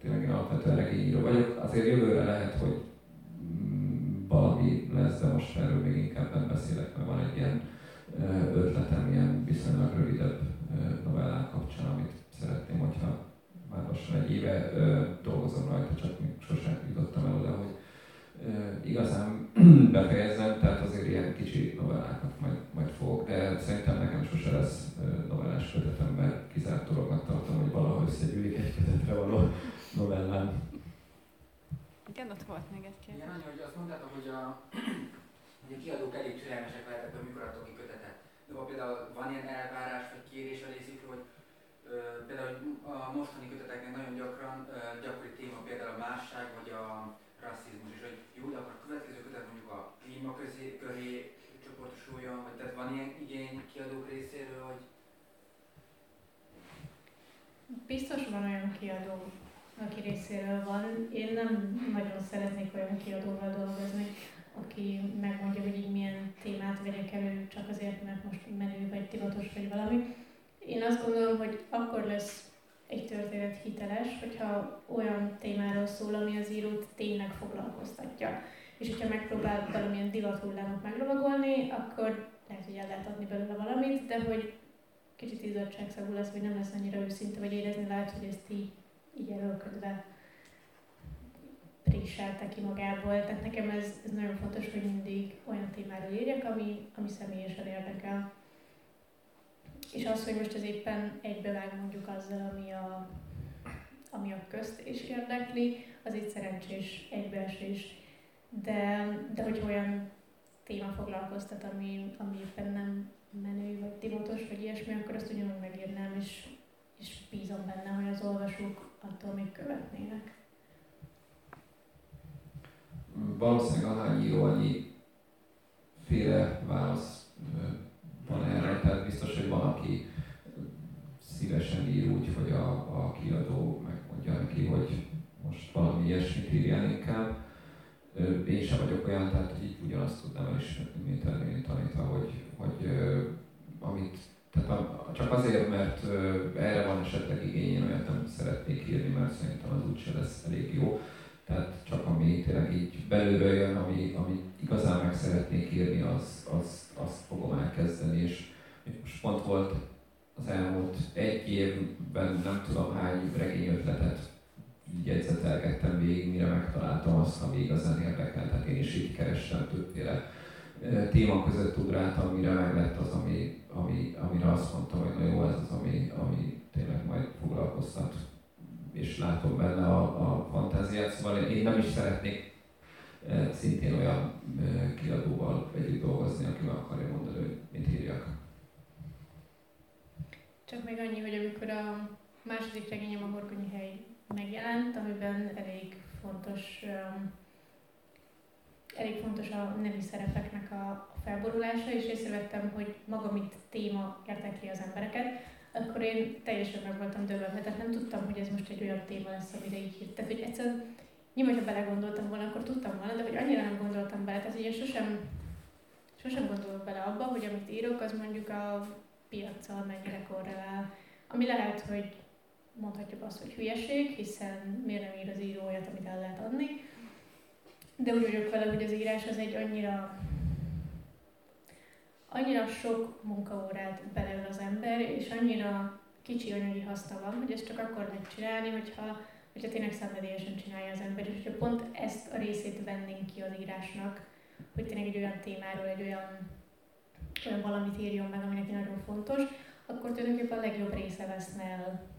tényleg én alapvetően regényíró vagyok. Azért jövőre lehet, hogy mm, valami lesz, de most erről még inkább nem beszélek, mert van egy ilyen ötletem, ilyen viszonylag rövidebb novellák kapcsán, amit szeretném, hogyha már lassan egy éve dolgozom rajta, csak még sosem jutottam el oda, hogy igazán befejezzem, tehát azért ilyen kicsi novellákat majd, majd fogok, de szerintem nekem sose lesz novellás kötetem, mert kizárt dolognak tartom, hogy valahogy összegyűlik egy kötetre való novellám. Igen, ott volt még egy kérdés. Igen, hogy azt mondtátok, hogy a, hogy a kiadók elég türelmesek lehetnek, amikor adtok ki kötetet. De például van ilyen elvárás vagy kérés a részükről, hogy ö, például a mostani köteteknek nagyon gyakran ö, gyakori téma például a másság vagy a rasszizmus, és hogy jó, de akkor a következő kötet mondjuk a klíma közé, köré csoportosuljon, vagy tehát van ilyen igény kiadók részéről, hogy Biztos van olyan kiadó, aki részéről van. Én nem nagyon szeretnék olyan kiadóval dolgozni, aki megmondja, hogy így milyen témát vegyek elő, csak azért, mert most menő vagy divatos vagy valami. Én azt gondolom, hogy akkor lesz egy történet hiteles, hogyha olyan témáról szól, ami az írót tényleg foglalkoztatja. És hogyha megpróbál valamilyen divathullámot meglovagolni, akkor lehet, hogy el lehet adni belőle valamit, de hogy kicsit izzadságszagú lesz, vagy nem lesz annyira őszinte, vagy érezni lehet, hogy ezt így így erőlködve préselte ki magából. Tehát nekem ez, ez nagyon fontos, hogy mindig olyan témáról írjak, ami, ami személyesen érdekel. És az, hogy most ez éppen egybevág mondjuk azzal, ami a, ami a közt is érdekli, az egy szerencsés egybeesés. De, de hogy olyan téma foglalkoztat, ami, ami éppen nem menő, vagy divatos, vagy ilyesmi, akkor azt ugyanúgy megírnám, és, és bízom benne, hogy az olvasók attól még követnének. Valószínűleg ahány író, annyi féle válasz van erre, tehát biztos, hogy van, aki szívesen ír úgy, hogy a, a kiadó megmondja neki, hogy most valami ilyesmit írjál inkább. Én sem vagyok olyan, tehát hogy így ugyanazt tudnám elismerni, mint Ervin tanítva, hogy, hogy amit tehát a, csak azért, mert erre van esetleg igény, én olyat nem szeretnék írni, mert szerintem az úgyse lesz elég jó. Tehát csak ami tényleg így belülről jön, ami, ami igazán meg szeretnék írni, az, az, azt fogom elkezdeni, és most pont volt az elmúlt egy évben nem tudom hány regényötletet jegyzetelgettem végig, mire megtaláltam azt, ami igazán érdekel. Tehát én is így kerestem többféle téma között ugráltam, mire meg lett az, ami, ami, amire azt mondtam, hogy na jó, ez az, ami, ami tényleg majd foglalkoztat, és látom benne a, a fantáziát. Szóval én nem is szeretnék szintén olyan kiadóval együtt dolgozni, aki meg akarja mondani, hogy mit írjak. Csak még annyi, hogy amikor a második regényem a Horgonyi hely megjelent, amiben elég fontos elég fontos a nemi szerepeknek a felborulása, és észrevettem, hogy maga, mint téma érdekli az embereket, akkor én teljesen meg voltam döbbenve, tehát nem tudtam, hogy ez most egy olyan téma lesz, amire így hírt. Tehát, hogy egyszerűen nyilván, ha belegondoltam volna, akkor tudtam volna, de hogy annyira nem gondoltam bele. Tehát ugye sosem, sosem gondolok bele abba, hogy amit írok, az mondjuk a piaccal mennyire korrelál. Ami lehet, hogy mondhatjuk azt, hogy hülyeség, hiszen miért nem ír az író olyat, amit el lehet adni, de úgy vagyok vele, hogy az írás az egy annyira annyira sok munkaórát beleül az ember, és annyira kicsi anyagi haszna van, hogy ezt csak akkor lehet csinálni, hogyha, hogyha tényleg szenvedélyesen csinálja az ember, és hogyha pont ezt a részét vennénk ki az írásnak, hogy tényleg egy olyan témáról, egy olyan, olyan valamit írjon meg, ami neki nagyon fontos, akkor tulajdonképpen a legjobb része veszne el.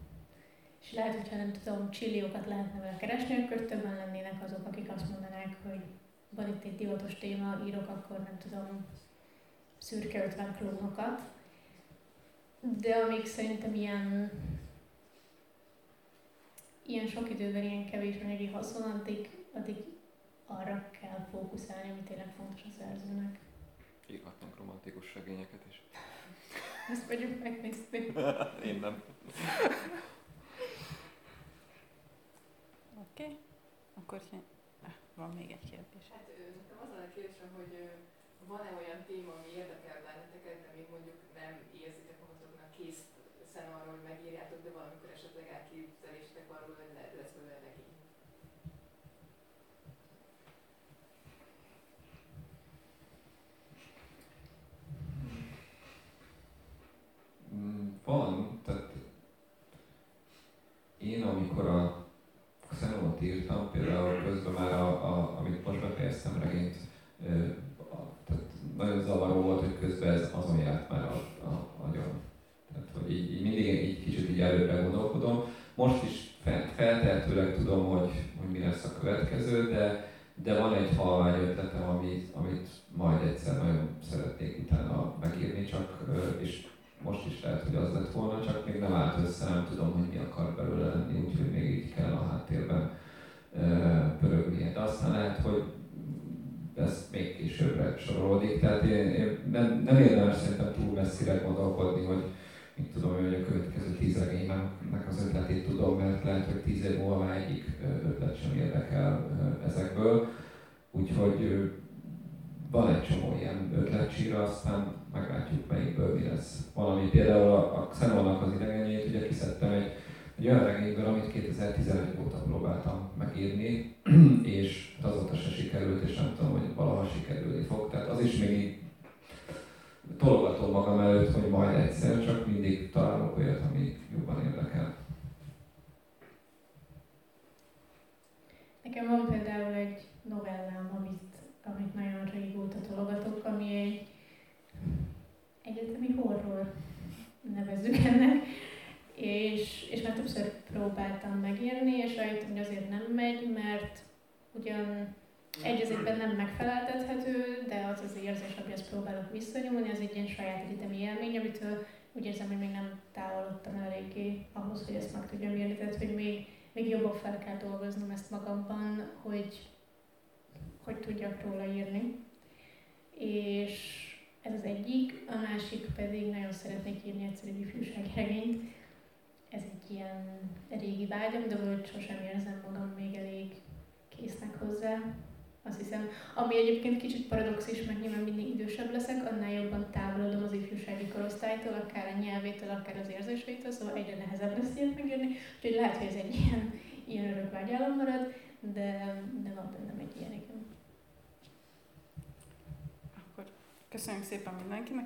És lehet, hogyha nem tudom, csilliókat lehetne vele keresni, akkor többen lennének azok, akik azt mondanák, hogy van itt egy divatos téma, írok akkor nem tudom, szürke 50 klónokat. De amíg szerintem ilyen, ilyen sok időben ilyen kevés anyagi haszon, addig, addig arra kell fókuszálni, ami tényleg fontos a szerzőnek. Írhatnak romantikus regényeket is. Ezt vagyunk megnézni. Én nem. Oké, okay. akkor ah, van még egy kérdés. Hát nekem az a kérdésem, hogy van-e olyan téma, ami érdekel benneteket, de még mondjuk nem érzitek magatoknak készen arra, hogy megírjátok, de valamikor esetleg elképzeléstek arról, hogy lesz belőle regény? Mm, van, tehát én amikor a Xenonot írtam, például közben már, a, a, amit most befejeztem regényt, a, tehát nagyon zavaró volt, hogy közben ez azon járt már a, a agyon. Tehát, hogy így, így mindig így kicsit így előre gondolkodom. Most is fel, feltehetőleg tudom, hogy, hogy mi lesz a következő, de, de van egy halvány ötletem, amit, amit majd egyszer nagyon szeretnék utána megírni, csak, és most is lehet, hogy az lett volna, csak még nem állt össze, nem tudom, hogy mi akar belőle lenni, úgyhogy még így kell a háttérben pörögnie. De aztán lehet, hogy ez még későbbre sorolódik, tehát én, én nem, nem érdemes szerintem túl messzire gondolkodni, hogy mit tudom, hogy a következő tíz regényemnek az ötletét tudom, mert lehet, hogy tíz év múlva már egyik ötlet sem érdekel ezekből. Úgyhogy van egy csomó ilyen ötletcsíra, aztán meglátjuk melyikből mi lesz. Valami például a, a Xenonnak az idegenjét, ugye kiszedtem egy, egy olyan regényből, amit 2011 óta próbáltam megírni, és azóta se sikerült, és nem tudom, hogy valaha sikerülni fog. Tehát az is még így tologatom magam előtt, hogy majd egyszer, csak mindig találok olyat, ami jobban érdekel. Nekem van például egy novellám, amit, amit nagyon régóta tologatok, ami egy egyetemi horror nevezzük ennek, és, és már többször próbáltam megírni, és rájöttem, hogy azért nem megy, mert ugyan egy az egyben nem megfeleltethető, de az az érzés, amihez próbálok visszanyúlni, az egy ilyen saját egyetemi élmény, amitől úgy érzem, hogy még nem távolodtam eléggé ahhoz, hogy ezt meg tudjam írni, tehát hogy még, még jobban fel kell dolgoznom ezt magamban, hogy, hogy tudjak róla írni. És ez az egyik, a másik pedig nagyon szeretnék írni egyszerű ifjúsági regényt. Ez egy ilyen régi vágyam, de hogy sosem érzem magam még elég késznek hozzá. Azt hiszem, ami egyébként kicsit paradox is, mert nyilván mindig idősebb leszek, annál jobban távolodom az ifjúsági korosztálytól, akár a nyelvétől, akár az érzéseitől, szóval egyre nehezebb lesz ilyet megírni, úgyhogy lehet, hogy ez egy ilyen, ilyen örök vágyálom marad, de, de van bennem egy ilyen, igen. Köszönjük szépen mindenkinek!